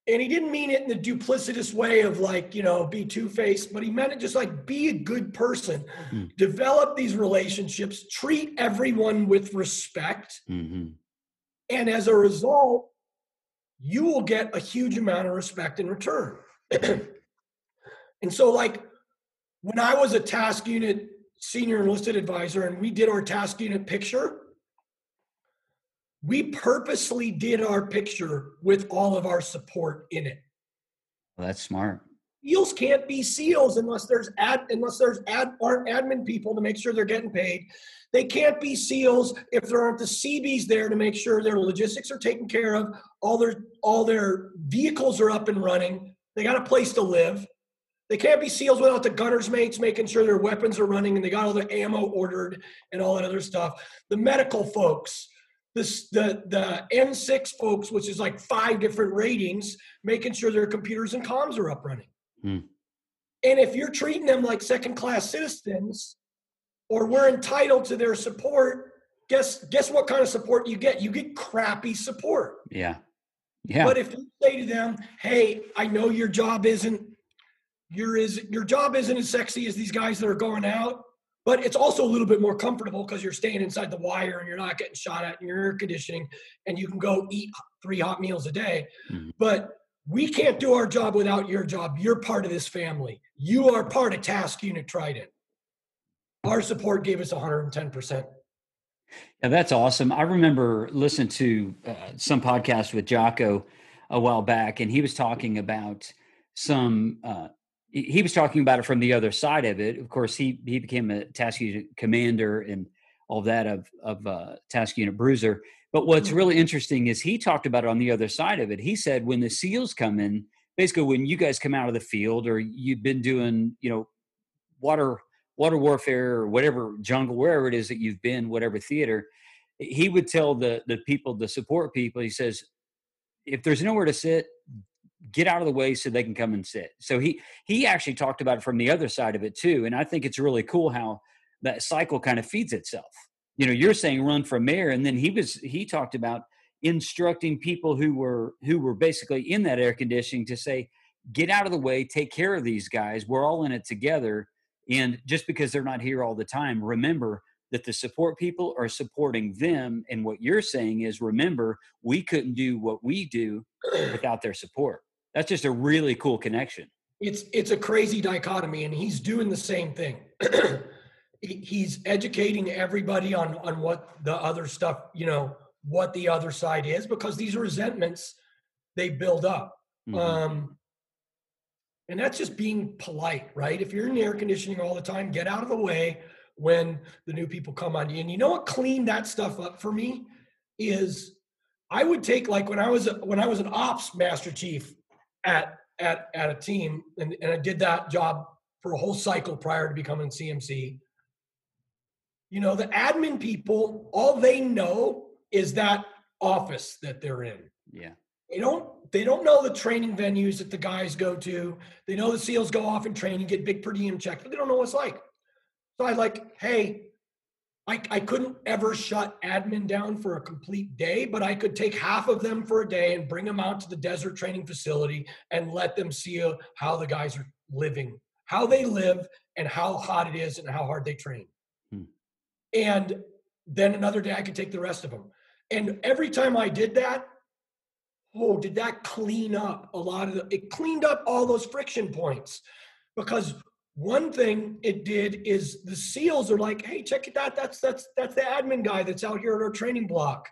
And he didn't mean it in the duplicitous way of like, you know, be two-faced, but he meant it just like be a good person, mm-hmm. develop these relationships, treat everyone with respect. Mm-hmm. And as a result, you will get a huge amount of respect in return. and so, like, when I was a task unit senior enlisted advisor and we did our task unit picture, we purposely did our picture with all of our support in it. Well, that's smart. SEALs can't be SEALs unless there's ad unless there's ad aren't admin people to make sure they're getting paid. They can't be SEALs if there aren't the Seabees there to make sure their logistics are taken care of, all their all their vehicles are up and running. They got a place to live. They can't be SEALs without the gunners mates making sure their weapons are running and they got all the ammo ordered and all that other stuff. The medical folks, this, the the N6 folks, which is like five different ratings, making sure their computers and comms are up running. Hmm. And if you're treating them like second class citizens, or we're entitled to their support, guess guess what kind of support you get? You get crappy support. Yeah. Yeah. But if you say to them, "Hey, I know your job isn't your is your job isn't as sexy as these guys that are going out, but it's also a little bit more comfortable because you're staying inside the wire and you're not getting shot at in your air conditioning, and you can go eat three hot meals a day. Mm-hmm. But we can't do our job without your job. You're part of this family. You are part of Task Unit Trident. Our support gave us 110%. Yeah, that's awesome. I remember listening to uh, some podcast with Jocko a while back, and he was talking about some. Uh, he was talking about it from the other side of it. Of course, he he became a task unit commander and all that of of uh, task unit bruiser. But what's mm-hmm. really interesting is he talked about it on the other side of it. He said when the SEALs come in, basically when you guys come out of the field or you've been doing, you know, water water warfare or whatever jungle, wherever it is that you've been, whatever theater, he would tell the the people, the support people, he says, if there's nowhere to sit, get out of the way so they can come and sit. So he he actually talked about it from the other side of it too. And I think it's really cool how that cycle kind of feeds itself. You know, you're saying run for mayor, and then he was he talked about instructing people who were who were basically in that air conditioning to say, get out of the way, take care of these guys. We're all in it together. And just because they're not here all the time, remember that the support people are supporting them. And what you're saying is, remember, we couldn't do what we do without their support. That's just a really cool connection. It's it's a crazy dichotomy, and he's doing the same thing. he's educating everybody on on what the other stuff, you know, what the other side is, because these resentments they build up. Mm-hmm. Um, and that's just being polite, right? If you're in air conditioning all the time, get out of the way when the new people come on you. And you know what cleaned that stuff up for me is I would take like when I was when I was an ops master chief at at at a team, and, and I did that job for a whole cycle prior to becoming CMC. You know, the admin people, all they know is that office that they're in. Yeah. They don't they don't know the training venues that the guys go to. They know the SEALs go off and train and get big per diem checks, but they don't know what it's like. So I like, hey, I, I couldn't ever shut admin down for a complete day, but I could take half of them for a day and bring them out to the desert training facility and let them see uh, how the guys are living, how they live, and how hot it is and how hard they train. Hmm. And then another day I could take the rest of them. And every time I did that, oh, did that clean up a lot of the, it cleaned up all those friction points because one thing it did is the seals are like hey check it out. That's that's that's the admin guy that's out here at our training block.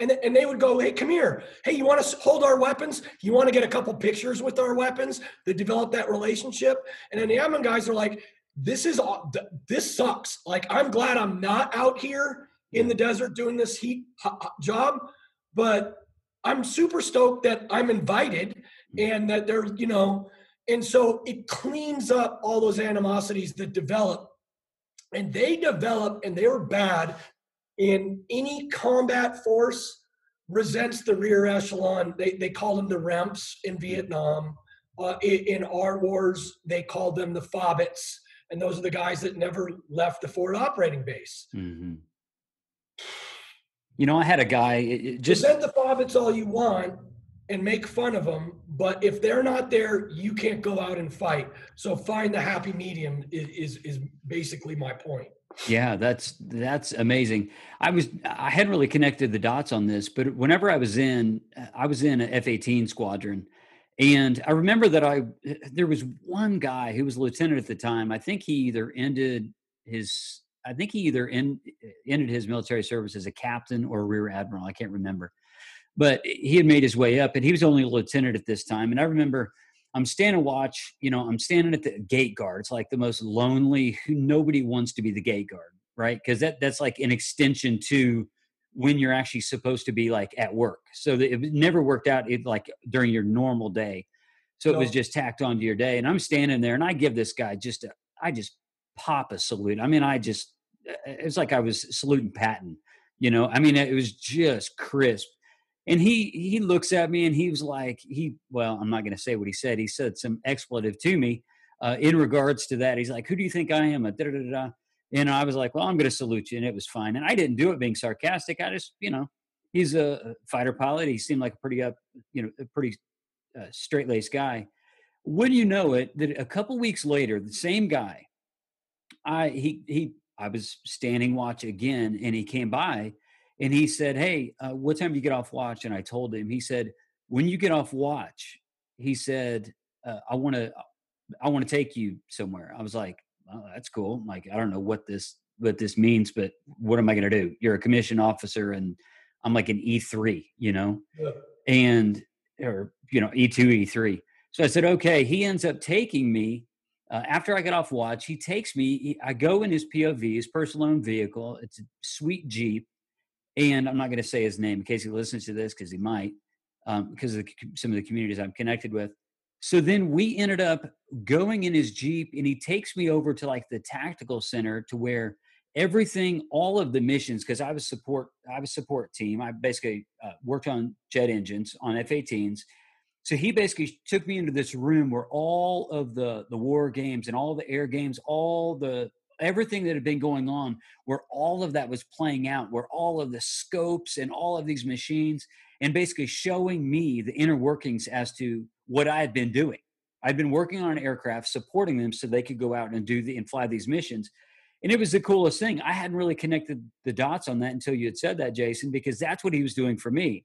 And, and they would go hey come here. Hey you want to hold our weapons? You want to get a couple pictures with our weapons they develop that relationship? And then the admin guys are like this is this sucks. Like i'm glad i'm not out here in the desert doing this heat job but i'm super stoked that i'm invited and that they're you know and so it cleans up all those animosities that develop. And they develop and they're bad in any combat force resents the rear echelon. They, they call them the REMFs in Vietnam. Uh, in, in, our wars, they called them the Fobbits. And those are the guys that never left the forward operating base. Mm-hmm. You know, I had a guy just. Resent the Fobbits all you want and make fun of them but if they're not there you can't go out and fight. So find the happy medium is is, is basically my point. Yeah that's that's amazing. I was i hadn't really connected the dots on this but whenever i was in i was in a f-18 squadron and i remember that i there was one guy who was lieutenant at the time. I think he either ended his i think he either end, ended his military service as a captain or a rear admiral. I can't remember but he had made his way up and he was only a lieutenant at this time. And i remember i'm standing watch you know i'm standing at the gate guard. It's like the most lonely nobody wants to be the gate guard right? Because that that's like an extension to when you're actually supposed to be like at work. So that it never worked out it, like during your normal day. So it was just tacked onto your day and i'm standing there and i give this guy just a, I just pop a salute. I mean i just it's like i was saluting patton you know? I mean it was just crisp and he he looks at me and he was like he well i'm not going to say what he said. He said some expletive to me uh, in regards to that. He's like who do you think i am? A da, da, da, and i was like well i'm going to salute you and it was fine. And i didn't do it being sarcastic. I just you know he's a fighter pilot. He seemed like a pretty up you know a pretty uh, straight-laced guy. Wouldn't you know it that a couple weeks later the same guy i he he i was standing watch again and he came by and he said, "Hey, uh, what time do you get off watch?" And I told him. He said, "When you get off watch," he said, uh, "I want to, I want to take you somewhere." I was like, oh, "That's cool." I'm like, I don't know what this what this means, but what am I going to do? You're a commission officer, and I'm like an E three, you know. Yeah. And or you know E2 E3. So I said, okay. He ends up taking me uh, after I get off watch. He takes me. He, I go in his POV, his personal owned vehicle. It's a sweet Jeep, and I'm not going to say his name in case he listens to this because he might, um, because of the, some of the communities I'm connected with. So then we ended up going in his Jeep, and he takes me over to like the tactical center to where everything, all of the missions, because I was support, I was support team. I basically uh, worked on jet engines on F-18s. So he basically took me into this room where all of the the war games and all the air games, all the everything that had been going on, where all of that was playing out, where all of the scopes and all of these machines, and basically showing me the inner workings as to what I had been doing. I'd been working on aircraft, supporting them so they could go out and do the and fly these missions. And it was the coolest thing. I hadn't really connected the dots on that until you had said that, Jason, because that's what he was doing for me.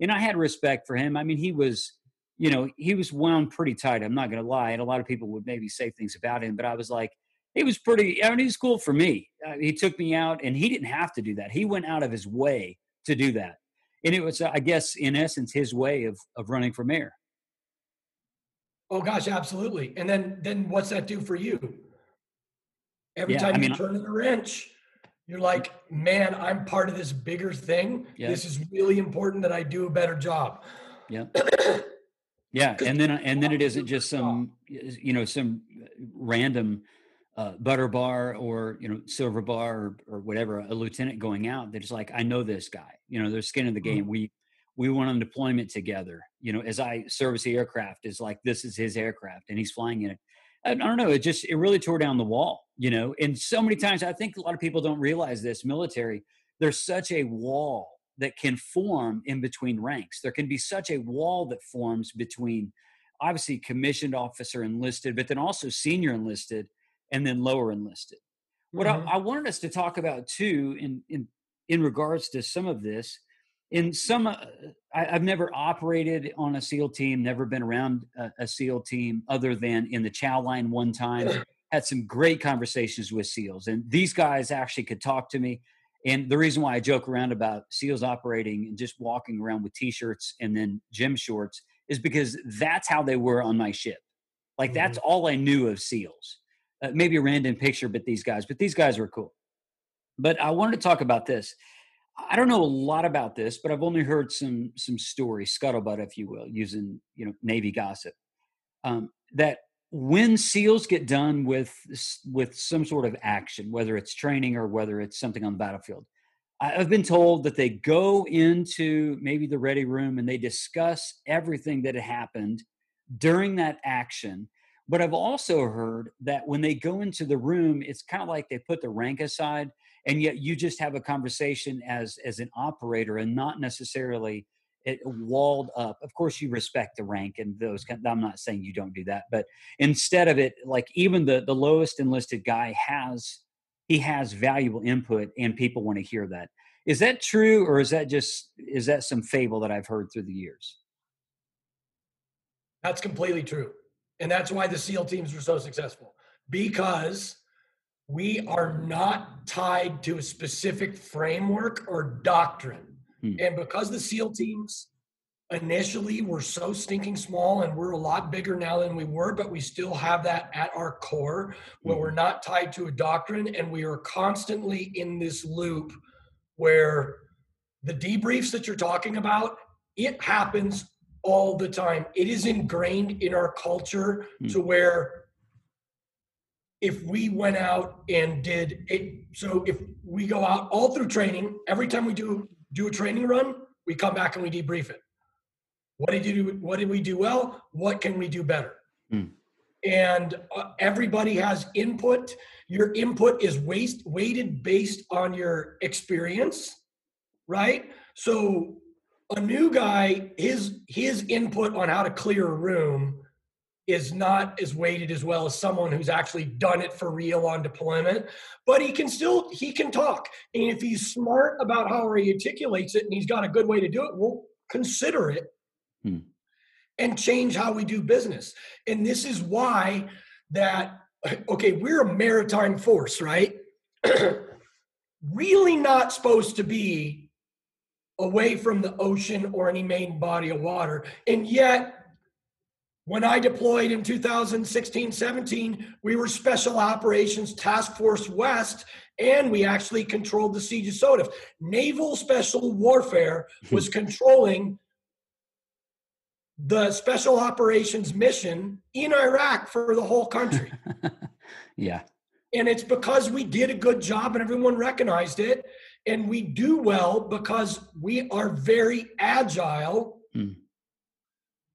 And I had respect for him. I mean, he was, you know, he was wound pretty tight. I'm not going to lie. And a lot of people would maybe say things about him, but I was like, he was pretty, I mean, he was cool for me. Uh, he took me out and he didn't have to do that. He went out of his way to do that. And it was, I guess, in essence, his way of, of running for mayor. Oh gosh, absolutely. And then then what's that do for you? Every Yeah, time I mean, you turn in the wrench, you're like, man, I'm part of this bigger thing. Yeah. This is really important that I do a better job. Yeah. yeah, and then and then it isn't just some you know some random uh, butter bar or you know silver bar or, or whatever a lieutenant going out that is like I know this guy. You know there's skin in the game. We we went on deployment together. You know as I service the aircraft is like this is his aircraft and he's flying in it. I, I don't know it just it really tore down the wall you know? And so many times I think a lot of people don't realize this military there's such a wall that can form in between ranks. There can be such a wall that forms between obviously commissioned officer enlisted, but then also senior enlisted and then lower enlisted. What Mhm. I, I wanted us to talk about too, in in in regards to some of this, in some, uh, I, I've never operated on a SEAL team, never been around a, a SEAL team other than in the chow line one time. Had some great conversations with SEALs, and these guys actually could talk to me. And the reason why I joke around about SEALs operating and just walking around with t-shirts and then gym shorts is because that's how they were on my ship. Like that's all I knew of SEALs. Uh, maybe a random picture, but these guys, but these guys were cool. But I wanted to talk about this. I don't know a lot about this, but I've only heard some some stories, scuttlebutt, if you will, using you know Navy gossip. Um, that when SEALs get done with with some sort of action, whether it's training or whether it's something on the battlefield, I've been told that they go into maybe the ready room and they discuss everything that had happened during that action. But I've also heard that when they go into the room, it's kind of like they put the rank aside, and yet you just have a conversation as as an operator and not necessarily it walled up. Of course, you respect the rank and those. kind I'm not saying you don't do that, but instead of it, like even the the lowest enlisted guy has he has valuable input, and people want to hear that. Is that true, or is that just is that some fable that I've heard through the years? That's completely true. And that's why the SEAL teams were so successful because we are not tied to a specific framework or doctrine. Hmm. And because the SEAL teams initially were so stinking small and we're a lot bigger now than we were, but we still have that at our core where Hmm. we're not tied to a doctrine and we are constantly in this loop where the debriefs that you're talking about, it happens all the time. It is ingrained in our culture Hmm. to where if we went out and did it, so if we go out all through training, every time we do do a training run, we come back and we debrief it. What did you do? What did we do well? What can we do better? Hmm. And uh, everybody has input. Your input is waste, weighted based on your experience, right? So a new guy, his his input on how to clear a room is not as weighted as well as someone who's actually done it for real on deployment. But he can still he can talk, and if he's smart about how he articulates it, and he's got a good way to do it, we'll consider it Hmm. and change how we do business. And this is why that okay, we're a maritime force, right? really not supposed to be away from the ocean or any main body of water. And yet, when I deployed in 2016 17, we were Special Operations Task Force West, and we actually controlled the siege of Sotif. Naval Special Warfare was controlling the Special Operations mission in Iraq for the whole country. yeah. And it's because we did a good job and everyone recognized it. And we do well because we are very agile. Mm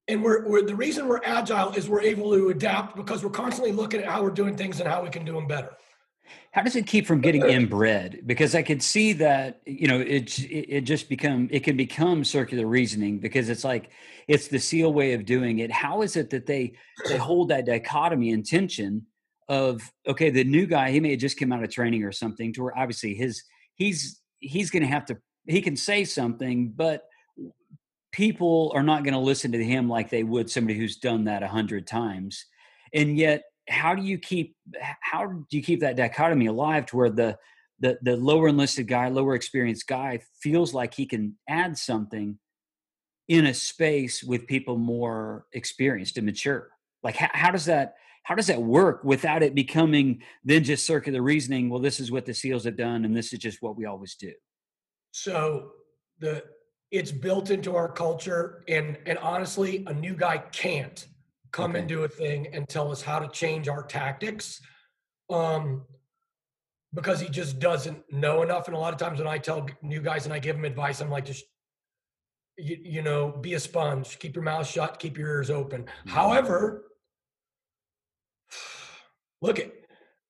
and we're, we're, the reason we're agile is we're able to adapt because we're constantly looking at how we're doing things and how we can do them better. How does it keep from getting inbred? Because i could see that you know it, it just become it can become circular reasoning because it's like it's the seal way of doing it. How is it that they they hold that dichotomy and tension of okay the new guy he may have just come out of training or something to where obviously his he's he's going to have to he can say something but people are not going to listen to him like they would somebody who's done that a hundred times. And yet how do you keep how do you keep that dichotomy alive to where the the the lower enlisted guy lower experienced guy feels like he can add something in a space with people more experienced and mature? Like how, how does that how does that work without it becoming then just circular reasoning well this is what the seals have done and this is just what we always do so the it's built into our culture and and honestly a new guy can't come okay. do a thing and tell us how to change our tactics um because he just doesn't know enough and a lot of times when i tell new guys and i give them advice i'm like just you, you know be a sponge keep your mouth shut keep your ears open mm-hmm. however look at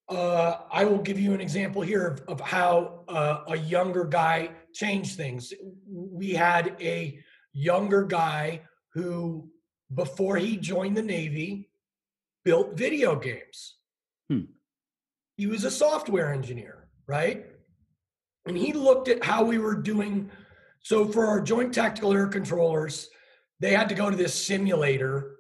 uh, I will give you an example here of, of how uh, a younger guy changed things. We had a younger guy who, before he joined the Navy, built video games. Hmm. He was a software engineer, right? And he looked at how we were doing. So, for our joint tactical air controllers, they had to go to this simulator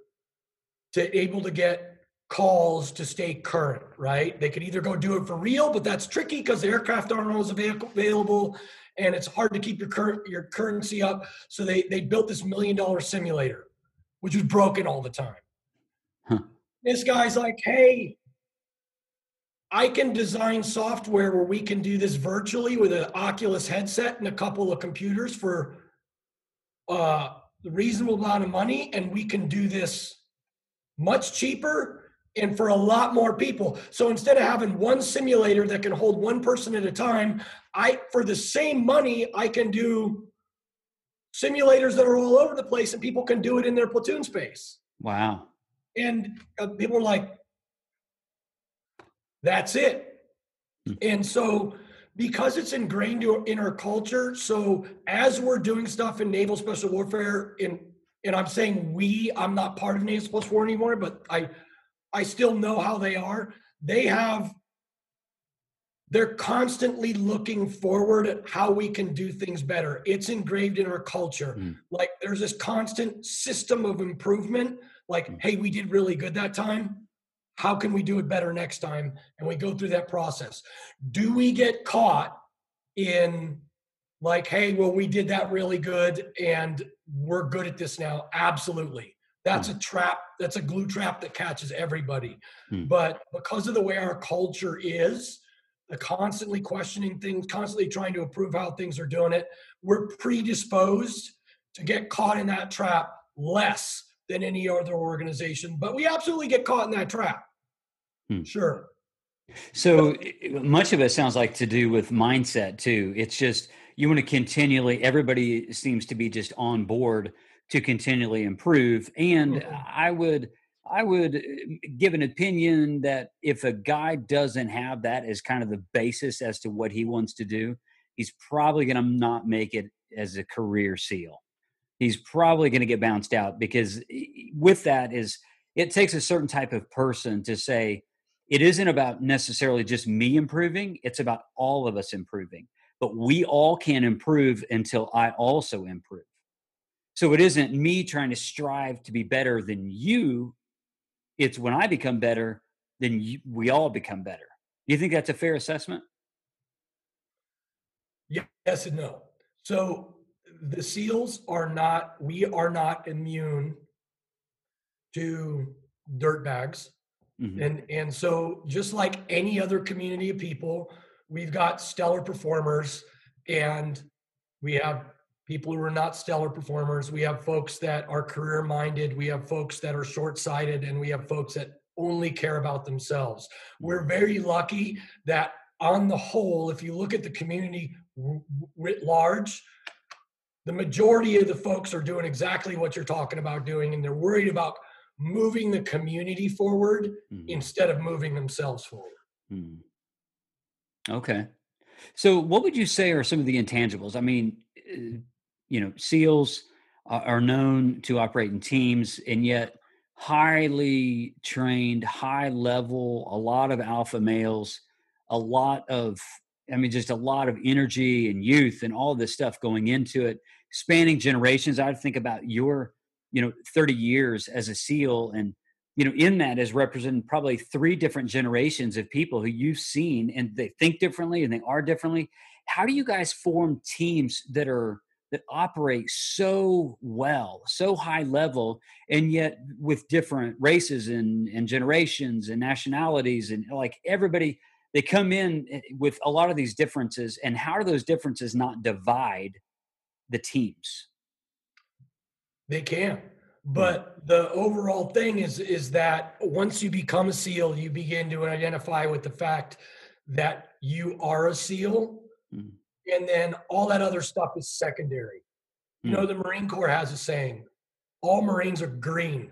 to able to get calls to stay current, right? They could either go do it for real, but that's tricky because the aircraft aren't always available and it's hard to keep your current your currency up. So they they built this million dollar simulator, which was broken all the time. Huh. This guy's like, hey, I can design software where we can do this virtually with an Oculus headset and a couple of computers for uh, a reasonable amount of money, and we can do this much cheaper and for a lot more people. So instead of having one simulator that can hold one person at a time, I for the same money I can do simulators that are all over the place and people can do it in their platoon space. Wow. And uh, people are like that's it. Hmm. And so because it's ingrained in our culture, so as we're doing stuff in naval special warfare in and I'm saying we, I'm not part of naval special war anymore, but I I still know how they are. They have, they're constantly looking forward at how we can do things better. It's engraved in our culture. Mm. Like there's this constant system of improvement. Like, mm. hey, we did really good that time. How can we do it better next time? And we go through that process. Do we get caught in like, hey, well, we did that really good and we're good at this now? Absolutely. That's mm. a trap. That's a glue trap that catches everybody. Mm. But because of the way our culture is, the constantly questioning things, constantly trying to improve how things are doing it, we're predisposed to get caught in that trap less than any other organization. But we absolutely get caught in that trap. Hmm. Sure. So much of it sounds like to do with mindset too. It's just you want to continually, everybody seems to be just on board to continually improve. And mm-hmm. I would I would uh, give an opinion that if a guy doesn't have that as kind of the basis as to what he wants to do, he's probably going to not make it as a career seal. He's probably going to get bounced out because with that is it takes a certain type of person to say it isn't about necessarily just me improving, it's about all of us improving. But we all can improve until I also improve. So it isn't me trying to strive to be better than you. It's when I become better, then you, we all become better. Do you think that's a fair assessment? Yes and no. So the seals are not we are not immune to dirt bags mm-hmm. and and so just like any other community of people we've got stellar performers and we have people who are not stellar performers. We have folks that are career minded we have folks that are short sighted and we have folks that only care about themselves. We're very lucky that on the whole if you look at the community writ large the majority of the folks are doing exactly what you're talking about doing and they're worried about moving the community forward mm-hmm. instead of moving themselves forward. Mm-hmm. okay. So what would you say are some of the intangibles? I mean uh, you know seals uh, are known to operate in teams and yet highly trained high level a lot of alpha males a lot of I mean, just a lot of energy and youth and all this stuff going into it, spanning generations. I'd think about your, you know, 30 years as a SEAL and, you know, in that is representing probably three different generations of people who you've seen and they think differently and they are differently. How do you guys form teams that are, that operate so well, so high level, and yet with different races and, and generations and nationalities and like everybody – they come in eh, with a lot of these differences and how do those differences not divide the teams they can but the overall thing is is that once you become a seal you begin to identify with the fact that you are a seal. And then all that other stuff is secondary mm. you know the marine corps has a saying all marines are green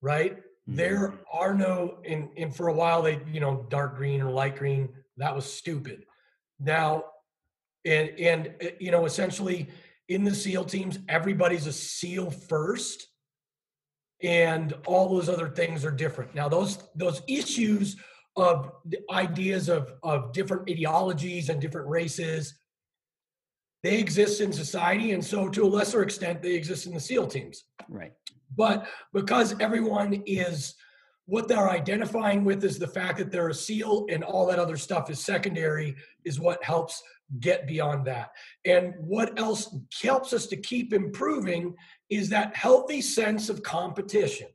right there mm-hmm. are no, and, and for a while they, you know, dark green or light green, that was stupid. Now, and, and, uh, you know, essentially in the SEAL teams, everybody's a SEAL first and all those other things are different. Now, those, those issues of the ideas of, of different ideologies and different races, they exist in society. And so to a lesser extent, they exist in the SEAL teams. Right. But because everyone is what they're identifying with is the fact that they're a SEAL and all that other stuff is secondary, is what helps get beyond that. And what else helps us to keep improving is that healthy sense of competition.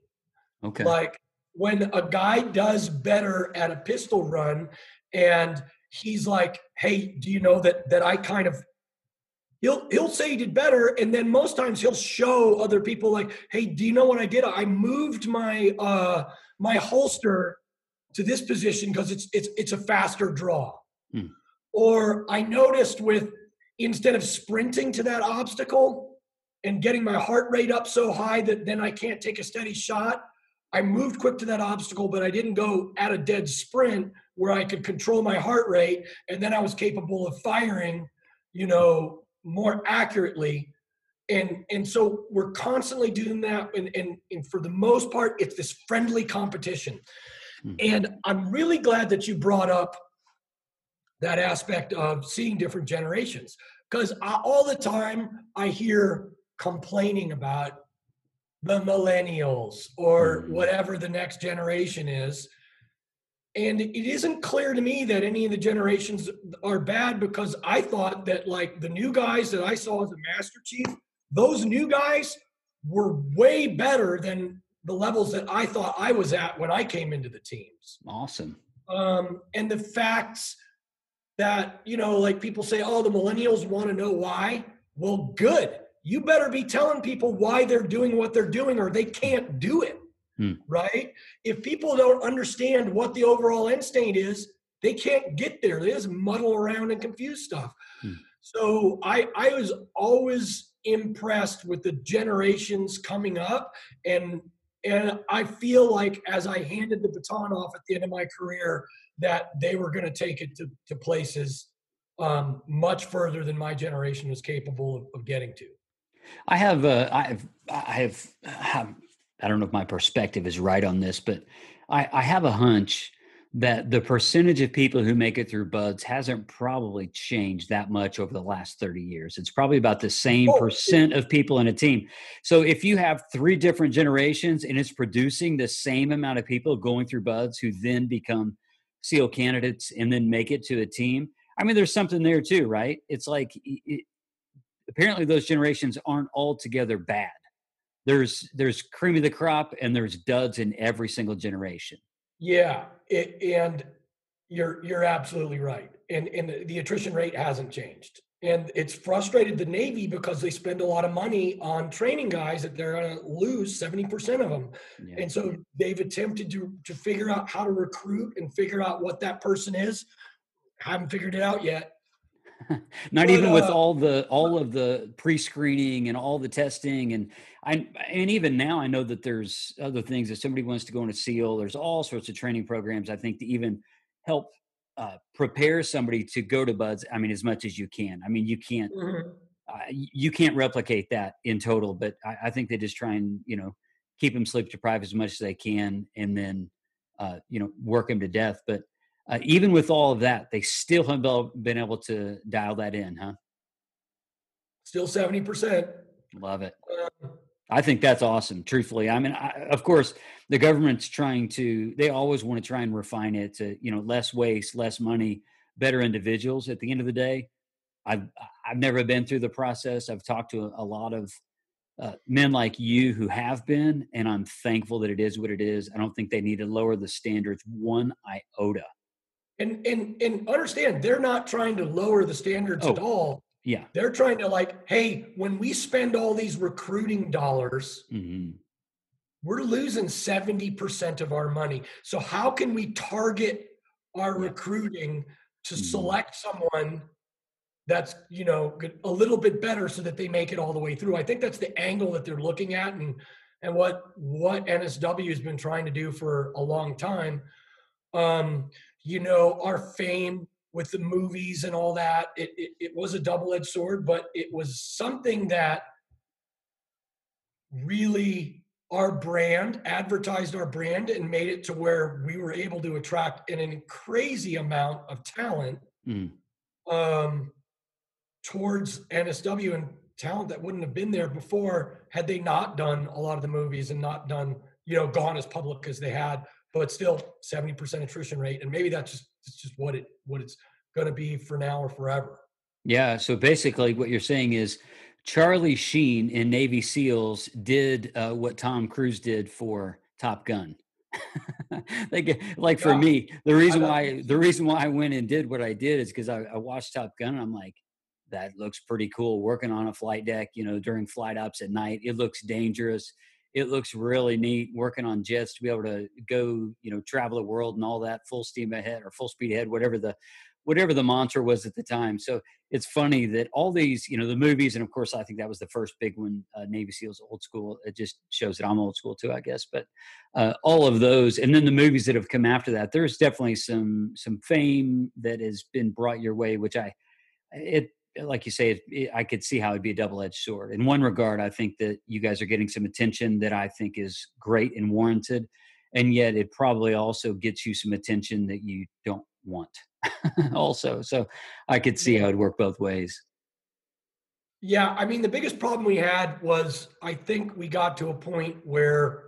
Okay. Like when a guy does better at a pistol run and he's like, hey, do you know that that I kind of he'll he'll say he did better. And then most times he'll show other people like hey do you know what i did? I moved my uh my holster to this position because it's it's it's a faster draw. Hmm. or i noticed with instead of sprinting to that obstacle and getting my heart rate up so high that then i can't take a steady shot i moved quick to that obstacle but i didn't go at a dead sprint where i could control my heart rate and then i was capable of firing you know more accurately and and so we're constantly doing that and and, and for the most part it's this friendly competition mm-hmm. and i'm really glad that you brought up that aspect of seeing different generations because all the time i hear complaining about the millennials or mm-hmm. whatever the next generation is and it isn't clear to me that any of the generations are bad because I thought that like the new guys that I saw as a master chief, those new guys were way better than the levels that I thought I was at when I came into the teams. Awesome. Um, and the facts that, you know, like people say, oh, the millennials want to know why. Well, good. You better be telling people why they're doing what they're doing or they can't do it hmm. right? If people don't understand what the overall end state is, they can't get there. They just muddle around and confuse stuff. Hmm. So I I was always impressed with the generations coming up and and I feel like as I handed the baton off at the end of my career that they were going to take it to, to places um, much further than my generation was capable of, of getting to. I have, uh, I have, I have, have I don't know if my perspective is right on this, but I, I have a hunch that the percentage of people who make it through BUD/S hasn't probably changed that much over the last 30 years. It's probably about the same oh, percent of people in a team. So if you have three different generations and it's producing the same amount of people going through BUD/S who then become SEAL candidates and then make it to a team, I mean, there's something there too, right? It's like it, apparently those generations aren't altogether bad. There's there's cream of the crop and there's duds in every single generation. Yeah, it, and you're you're absolutely right. And and the attrition rate hasn't changed. And it's frustrated the Navy because they spend a lot of money on training guys that they're going to lose 70% of them. Yeah. And so they've attempted to, to figure out how to recruit and figure out what that person is. Haven't figured it out yet. Not but, even with uh, all the all of the pre-screening and all the testing and I and even now I know that there's other things if somebody wants to go into SEAL, there's all sorts of training programs I think to even help uh, prepare somebody to go to BUD/S i mean, as much as you can. I mean, you can't mm-hmm. uh, you can't replicate that in total, but I, I, think they just try and you know keep them sleep deprived as much as they can, and then uh, you know work them to death. But uh, even with all of that, they still haven't been able to dial that in, huh? Still seventy percent. Love it. Um, I think that's awesome. Truthfully, I mean, I, of course, the government's trying to. They always want to try and refine it to you know less waste, less money, better individuals. At the end of the day, I've I've never been through the process. I've talked to a, a lot of uh, men like you who have been, and I'm thankful that it is what it is. I don't think they need to lower the standards one iota. And and and understand, they're not trying to lower the standards oh. at all. Yeah. They're trying to like, hey, when we spend all these recruiting dollars, mm-hmm. we're losing 70% of our money. So how can we target our yeah. recruiting to mm-hmm. select someone that's, you know, a little bit better so that they make it all the way through? I think that's the angle that they're looking at and and what what NSW has been trying to do for a long time. Um, you know, our fame with the movies and all that. It, it, it was a double edged sword, but it was something that really our brand advertised our brand and made it to where we were able to attract an, crazy amount of talent mm. um, towards NSW and talent that wouldn't have been there before had they not done a lot of the movies and not done, you know, gone as public as they had, but still 70% attrition rate. And maybe that's just it's just what it what it's going to be for now or forever. Yeah. So basically, what you're saying is Charlie Sheen in Navy SEALs did uh, what Tom Cruise did for Top Gun. like, like yeah. for me, the reason why the reason why I went and did what I did is because I, I watched Top Gun. and I'm like, that looks pretty cool. Working on a flight deck, you know, during flight ops at night, it looks dangerous it looks really neat working on jets to be able to go you know travel the world and all that full steam ahead or full speed ahead whatever the whatever the mantra was at the time. So it's funny that all these you know the movies and of course i think that was the first big one uh, navy seals old school it just shows that i'm old school too i guess but uh, all of those and then the movies that have come after that there's definitely some some fame that has been brought your way which i it Uh, like you say, it, it, I could see how it'd be a double edged sword. In one regard, I think that you guys are getting some attention that I think is great and warranted. And yet it probably also gets you some attention that you don't want also. So I could see how it'd work both ways. Yeah. I mean, the biggest problem we had was I think we got to a point where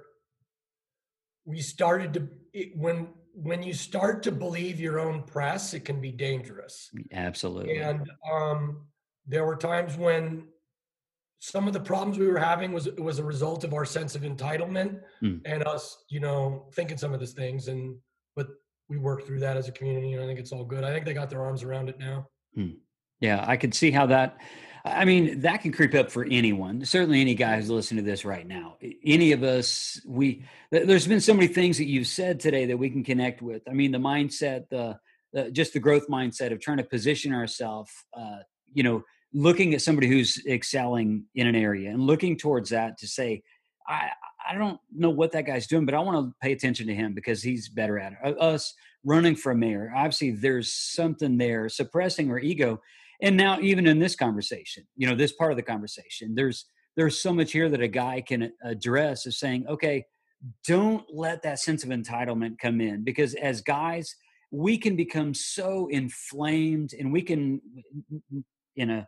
we started to, it, when when you start to believe your own press, it can be dangerous. Absolutely. And um, there were times when some of the problems we were having was was a result of our sense of entitlement mm. and us, you know, thinking some of these things. And but we worked through that as a community, and I think it's all good. I think they got their arms around it now. Mm. Yeah, I could see how that I mean, that can creep up for anyone. Certainly, any guy who's listening to this right now. Any of us, we there's been so many things that you've said today that we can connect with. I mean, the mindset, the, the just the growth mindset of trying to position ourselves. Uh, you know, looking at somebody who's excelling in an area and looking towards that to say, I I don't know what that guy's doing, but I want to pay attention to him because he's better at it. Us running for mayor, obviously, there's something there suppressing our ego and now even in this conversation you know this part of the conversation there's there's so much here that a guy can address of saying okay don't let that sense of entitlement come in because as guys we can become so inflamed and we can in a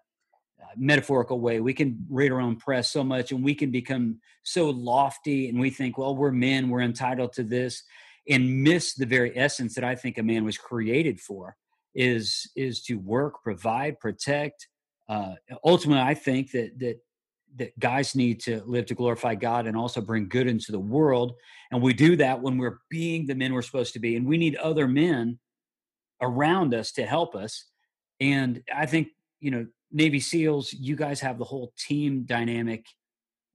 uh, metaphorical way we can read our own press so much and we can become so lofty and we think well we're men we're entitled to this and miss the very essence that i think a man was created for is is to work, provide, protect, uh, ultimately, I think that that that guys need to live to glorify God and also bring good into the world. And we do that when we're being the men we're supposed to be. And we need other men around us to help us. And I think, you know, Navy SEALs, you guys have the whole team dynamic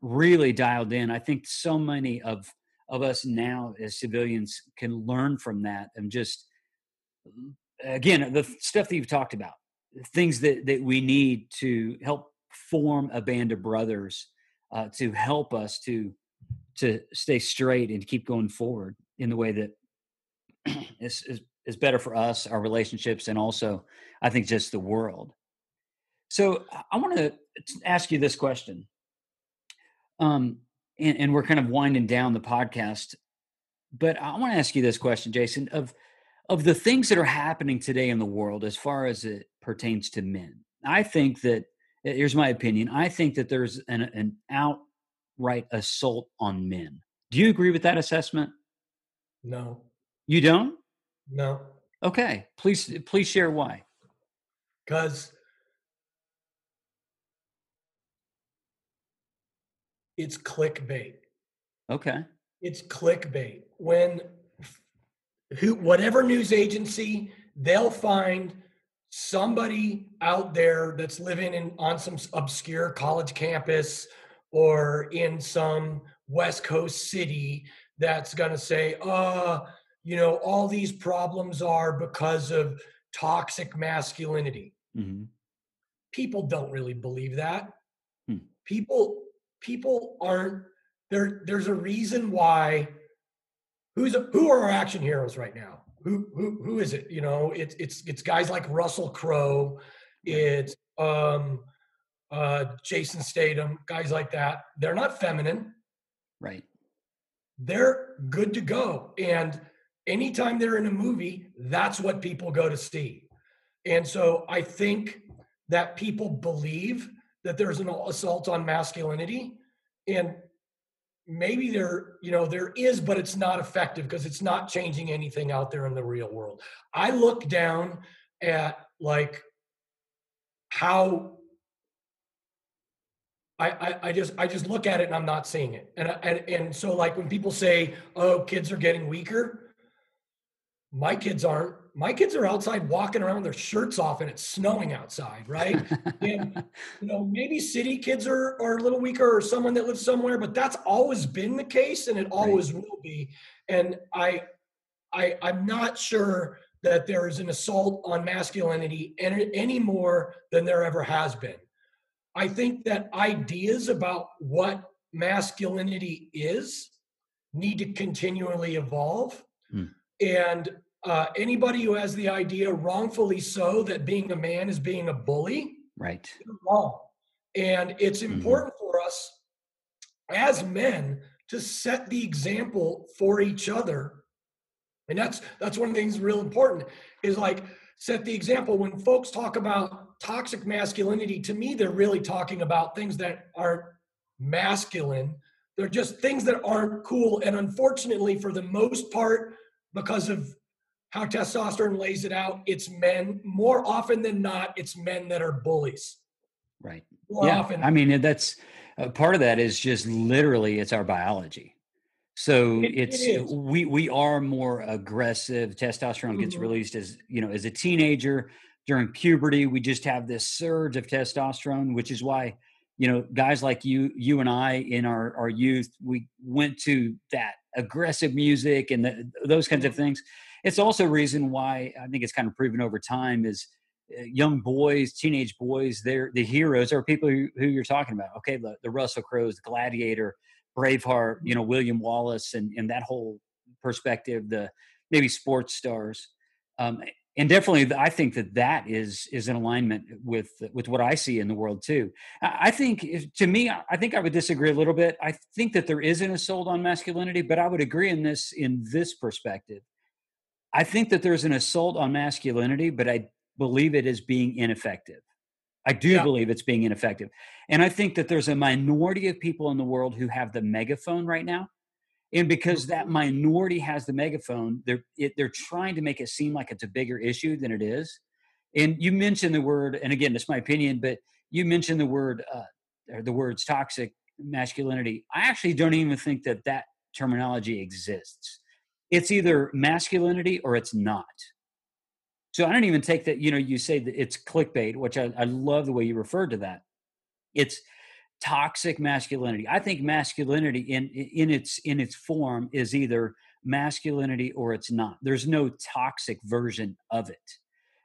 really dialed in. I think so many of of us now as civilians can learn from that and just again the stuff that you've talked about things that that we need to help form a band of brothers uh, to help us to to stay straight and keep going forward in the way that is, is is better for us our relationships and also i think just the world so i want to ask you this question um and, and we're kind of winding down the podcast. But I want to ask you this question, Jason, of of the things that are happening today in the world as far as it pertains to men. I think that uh, here's my opinion. I think that there's an, an outright assault on men. Do you agree with that assessment? No. You don't? No. Okay. Please please share why. Because it's clickbait. Okay. It's clickbait. When who whatever news agency, they'll find somebody out there that's living in on some obscure college campus or in some west coast city that's going to say uh you know all these problems are because of toxic masculinity mm-hmm. people don't really believe that hmm. people people aren't there. There's a reason why. Who's who are our action heroes right now? Who who who is it? You know, it's it's it's guys like Russell Crowe. It's um, uh, Jason Statham, guys like that. They're not feminine. Right. They're good to go. And anytime they're in a movie, that's what people go to see. And so I think that people believe that there's an assault on masculinity and maybe there you know there is but it's not effective because it's not changing anything out there in the real world. I look down at like how I, I, just I just look at it and I'm not seeing it. And, and and so like when people say oh kids are getting weaker my kids aren't my kids are outside walking around with their shirts off and it's snowing outside, right? and you know, maybe city kids are, are a little weaker or someone that lives somewhere, but that's always been the case and it always right. will be. And I I I'm not sure that there is an assault on masculinity any, any more than there ever has been. I think that ideas about what masculinity is need to continually evolve. Hmm. And uh, anybody who has the idea, wrongfully so, that being a man is being a bully, right? Wrong. And it's mm-hmm. important mm-hmm. for us as men to set the example for each other. And that's that's one of the things real important is like set the example when folks talk about toxic masculinity to me they're really talking about things that aren't masculine they're just things that aren't cool and unfortunately for the most part because of how testosterone lays it out, it's men more often than not, it's men that are bullies. Right. More yeah. Often. I mean, that's uh, part of that is just literally it's our biology. So it, it's it we we are more aggressive. Testosterone mm-hmm. gets released as you know as a teenager during puberty. We just have this surge of testosterone, which is why you know guys like you you and I in our our youth we went to that aggressive music and the, those kinds of mm-hmm. things it's also a reason why I think it's kind of proven over time is uh, young boys, teenage boys, they're the heroes are people who, who you're talking about. Okay, the, the Russell Crowes, the Gladiator, Braveheart, you know, William Wallace, and and that whole perspective, the maybe sports stars. Um, and definitely, I think that that is is in alignment with with what I see in the world too. I think, if, to me, I think I would disagree a little bit. I think that there is an assault on masculinity, but I would agree in this in this perspective I think that there's an assault on masculinity, but I believe it is being ineffective. I do yeah. believe it's being ineffective. And I think that there's a minority of people in the world who have the megaphone right now. And because that mm-hmm. minority has the megaphone, they're it, they're trying to make it seem like it's a bigger issue than it is. And you mentioned the word, and again, it's my opinion, but you mentioned the word uh, or the words toxic masculinity. I actually don't even think that that terminology exists. It's either masculinity or it's not. So I don't even take that, you know, you say that it's clickbait, which I, I love the way you referred to that. It's toxic masculinity. I think masculinity in in its in its form is either masculinity or it's not. There's no toxic version of it.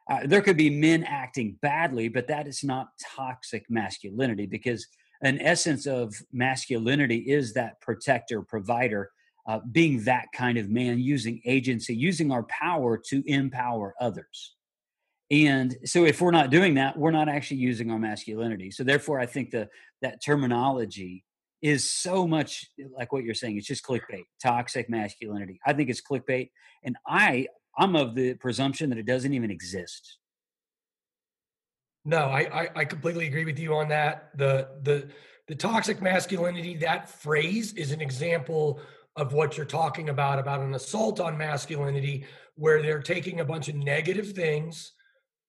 Uh, there could be men acting badly, but that is not toxic masculinity because an essence of masculinity is that protector, provider, uh, being that kind of man, using agency, using our power to empower others. And so, if we're not doing that, we're not actually using our masculinity. So, therefore, I think the that terminology is so much like what you're saying. It's just clickbait, toxic masculinity. I think it's clickbait, and I I'm of the presumption that it doesn't even exist. No, I, I, I completely agree with you on that. The the the toxic masculinity that phrase is an example of what you're talking about about an assault on masculinity where they're taking a bunch of negative things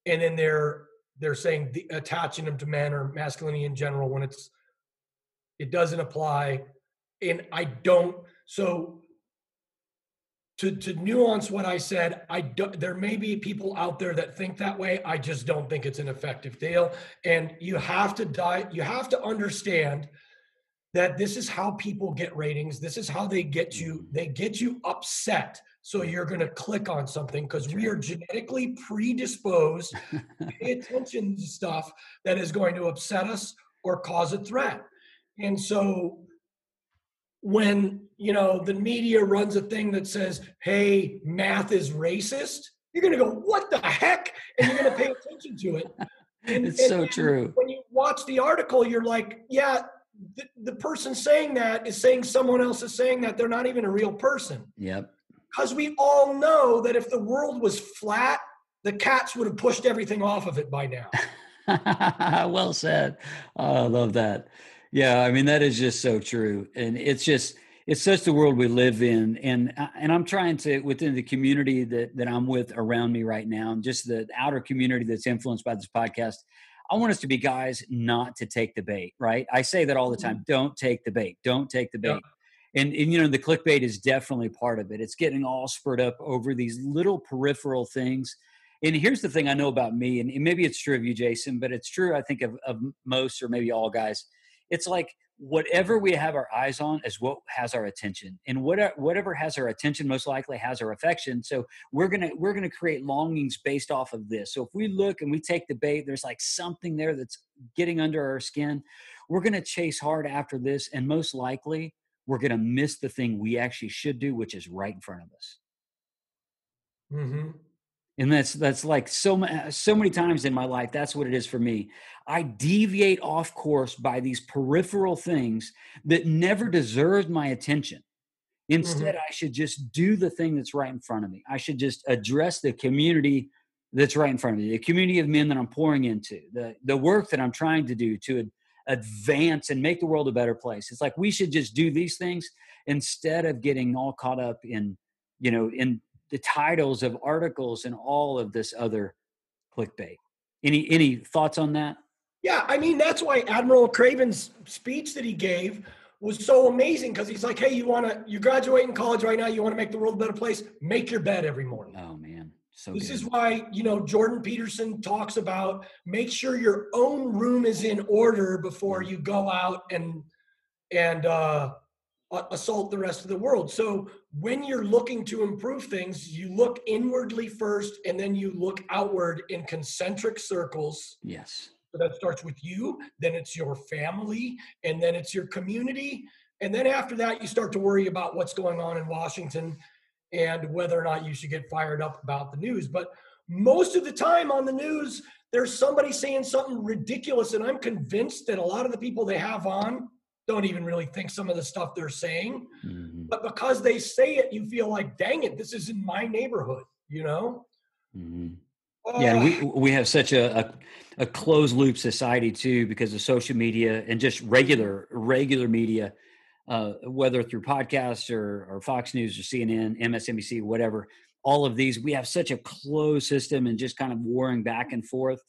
and then they're they're saying the, attaching them to men or masculinity in general when it's it doesn't apply and i don't so to to nuance what I said, I do, there may be people out there that think that way. I just don't think it's an effective deal. And you have to die. You have to understand that this is how people get ratings. This is how they get you. Mm-hmm. They get you upset. So you're going to click on something because we are genetically predisposed to pay attention to stuff that is going to upset us or cause a threat. And so when you know the media runs a thing that says hey math is racist you're going to go what the heck and you're going to pay attention to it and, it's and so true when you watch the article you're like yeah the, the person saying that is saying someone else is saying that they're not even a real person. Yep. Because we all know that if the world was flat the cats would have pushed everything off of it by now. Well said. Oh, i love that. Yeah, I mean that is just so true, and it's just it's such the world we live in, and and I'm trying to within the community that that I'm with around me right now, and just the outer community that's influenced by this podcast. I want us to be guys not to take the bait, right? I say that all the time. Mm-hmm. Don't take the bait. Don't take the bait. Yeah. And, and you know the clickbait is definitely part of it. It's getting all spurred up over these little peripheral things. And here's the thing I know about me, and maybe it's true of you, Jason, but it's true I think of, of most or maybe all guys it's like whatever we have our eyes on is what has our attention and whatever whatever has our attention most likely has our affection so we're gonna we're gonna create longings based off of this. So if we look and we take the bait there's like something there that's getting under our skin we're gonna chase hard after this and most likely we're gonna miss the thing we actually should do which is right in front of us. Mm-hmm and that's that's like so so many times in my life that's what it is for me. I deviate off course by these peripheral things that never deserved my attention. Instead mm-hmm. i should just do the thing that's right in front of me. I should just address the community that's right in front of me the community of men that i'm pouring into the the work that i'm trying to do to advance and make the world a better place. It's like we should just do these things instead of getting all caught up in you know in the titles of articles and all of this other clickbait. Any any thoughts on that? Yeah, I mean that's why Admiral McRaven's speech that he gave was so amazing because he's like, "Hey, you want to you graduate in college right now? You want to make the world a better place? Make your bed every morning." Oh man, so this good. is why you know Jordan Peterson talks about make sure your own room is in order before you go out and and uh, assault the rest of the world. So when you're looking to improve things, you look inwardly first and then you look outward in concentric circles. Yes. So that starts with you, then it's your family, and then it's your community. And then after that, you start to worry about what's going on in Washington and whether or not you should get fired up about the news. But most of the time on the news, there's somebody saying something ridiculous. And I'm convinced that a lot of the people they have on don't even really think some of the stuff they're saying. Mm-hmm. But because they say it, you feel like, dang it, this is in my neighborhood, you know? Mm-hmm. Uh, yeah, we we have such a, a, a closed loop society too because of social media and just regular regular media, uh, whether through podcasts or, or Fox News or CNN, MSNBC, whatever. All of these, we have such a closed system and just kind of warring back and forth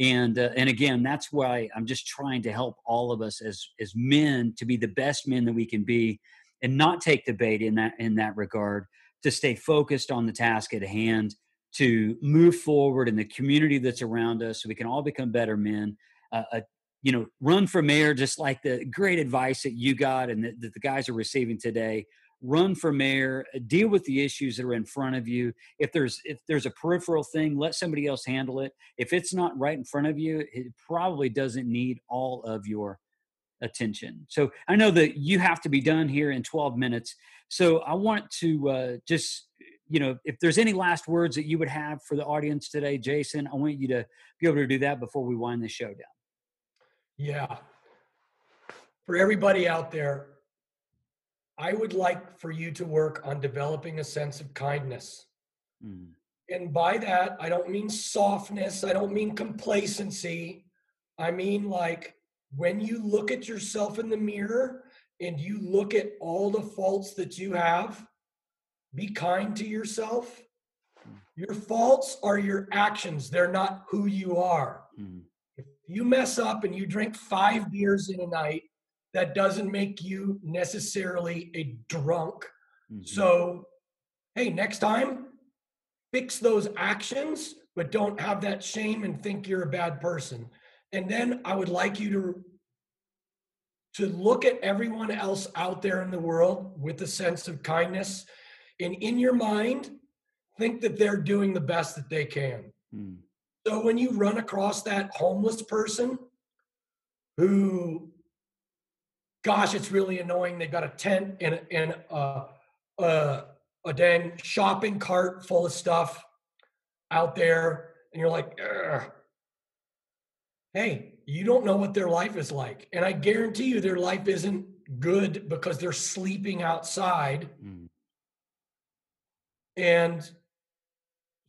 And uh, and again, that's why I'm just trying to help all of us as as men to be the best men that we can be, and not take the bait in that in that regard. To stay focused on the task at hand, to move forward in the community that's around us, so we can all become better men. Uh, a you know, run for mayor, just like the great advice that you got and that, that the guys are receiving today. Run for mayor, uh, deal with the issues that are in front of you. If there's if there's a peripheral thing, let somebody else handle it. If it's not right in front of you, it probably doesn't need all of your attention. So I know that you have to be done here in 12 minutes. So I want to uh, just you know, if there's any last words that you would have for the audience today, Jason, I want you to be able to do that before we wind the show down. Yeah. For everybody out there, I would like for you to work on developing a sense of kindness. Mm. And by that, I don't mean softness, I don't mean complacency. I mean, like, when you look at yourself in the mirror and you look at all the faults that you have, be kind to yourself. Mm. Your faults are your actions, they're not who you are. Mm you mess up and you drink five beers in a night, that doesn't make you necessarily a drunk. Mm-hmm. So, hey, next time, fix those actions, but don't have that shame and think you're a bad person. And then I would like you to to look at everyone else out there in the world with a sense of kindness and in your mind think that they're doing the best that they can. Mm. So when you run across that homeless person who, gosh, it's really annoying. They've got a tent and, and a, a, a dang shopping cart full of stuff out there, and you're like, Ugh. hey, you don't know what their life is like. And I guarantee you their life isn't good because they're sleeping outside. Mm. And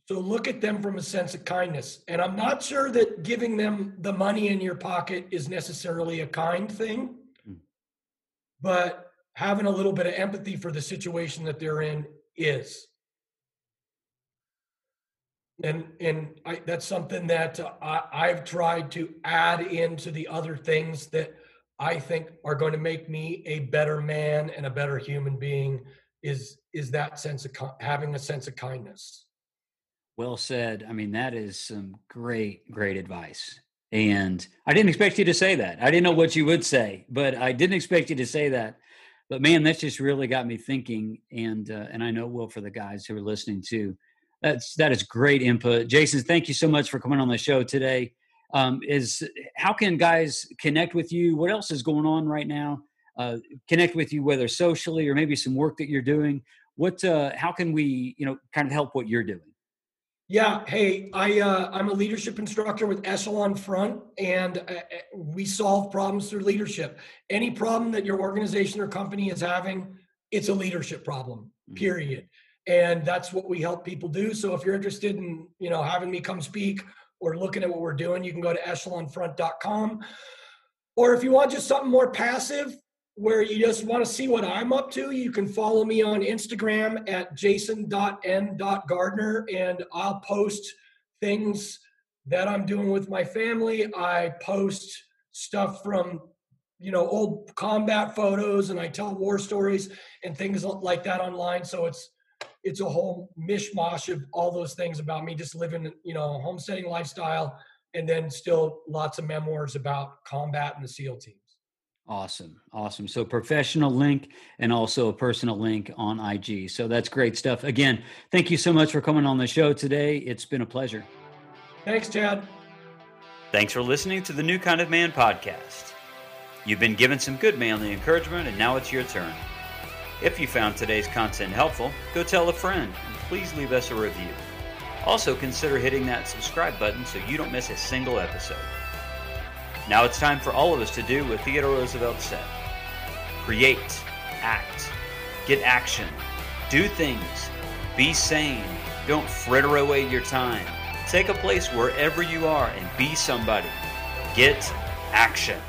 so look at them from a sense of kindness. And I'm not sure that giving them the money in your pocket is necessarily a kind thing. But having a little bit of empathy for the situation that they're in is. And and I, that's something that I, I've tried to add into the other things that I think are going to make me a better man and a better human being. Is is that sense of having a sense of kindness. Well said. I mean, that is some great, great advice. And I didn't expect you to say that. I didn't know what you would say, but I didn't expect you to say that. But man, that's just really got me thinking, and uh, and I know will for the guys who are listening too. That's that is great input, Jason. Thank you so much for coming on the show today. Um, is how can guys connect with you? What else is going on right now? Uh, connect with you, whether socially or maybe some work that you're doing. What? Uh, how can we, you know, kind of help what you're doing? Yeah. Hey, I uh, I'm a leadership instructor with Echelon Front, and uh, uh, we solve problems through leadership. Any problem that your organization or company is having, it's a leadership problem. Mm-hmm. Period. And that's what we help people do. So if you're interested in you know having me come speak or looking at what we're doing, you can go to echelonfront.com. Or if you want just something more passive, where you just want to see what I'm up to, you can follow me on Instagram at jason.n.gardner and I'll post things that I'm doing with my family. I post stuff from you know old combat photos and I tell war stories and things like that online so it's it's a whole mishmash of all those things about me just living you know a homesteading lifestyle and then still lots of memoirs about combat and the SEAL team. Awesome. Awesome. So professional link and also a personal link on IG. So that's great stuff. Again, thank you so much for coming on the show today. It's been a pleasure. Thanks, Chad. Thanks for listening to the New Kind of Man podcast. You've been given some good manly encouragement, and now it's your turn. If you found today's content helpful, go tell a friend and please leave us a review. Also, consider hitting that subscribe button so you don't miss a single episode. Now it's time for all of us to do what Theodore Roosevelt said create, act, get action, do things, be sane, don't fritter away your time. Take a place wherever you are and be somebody. Get action.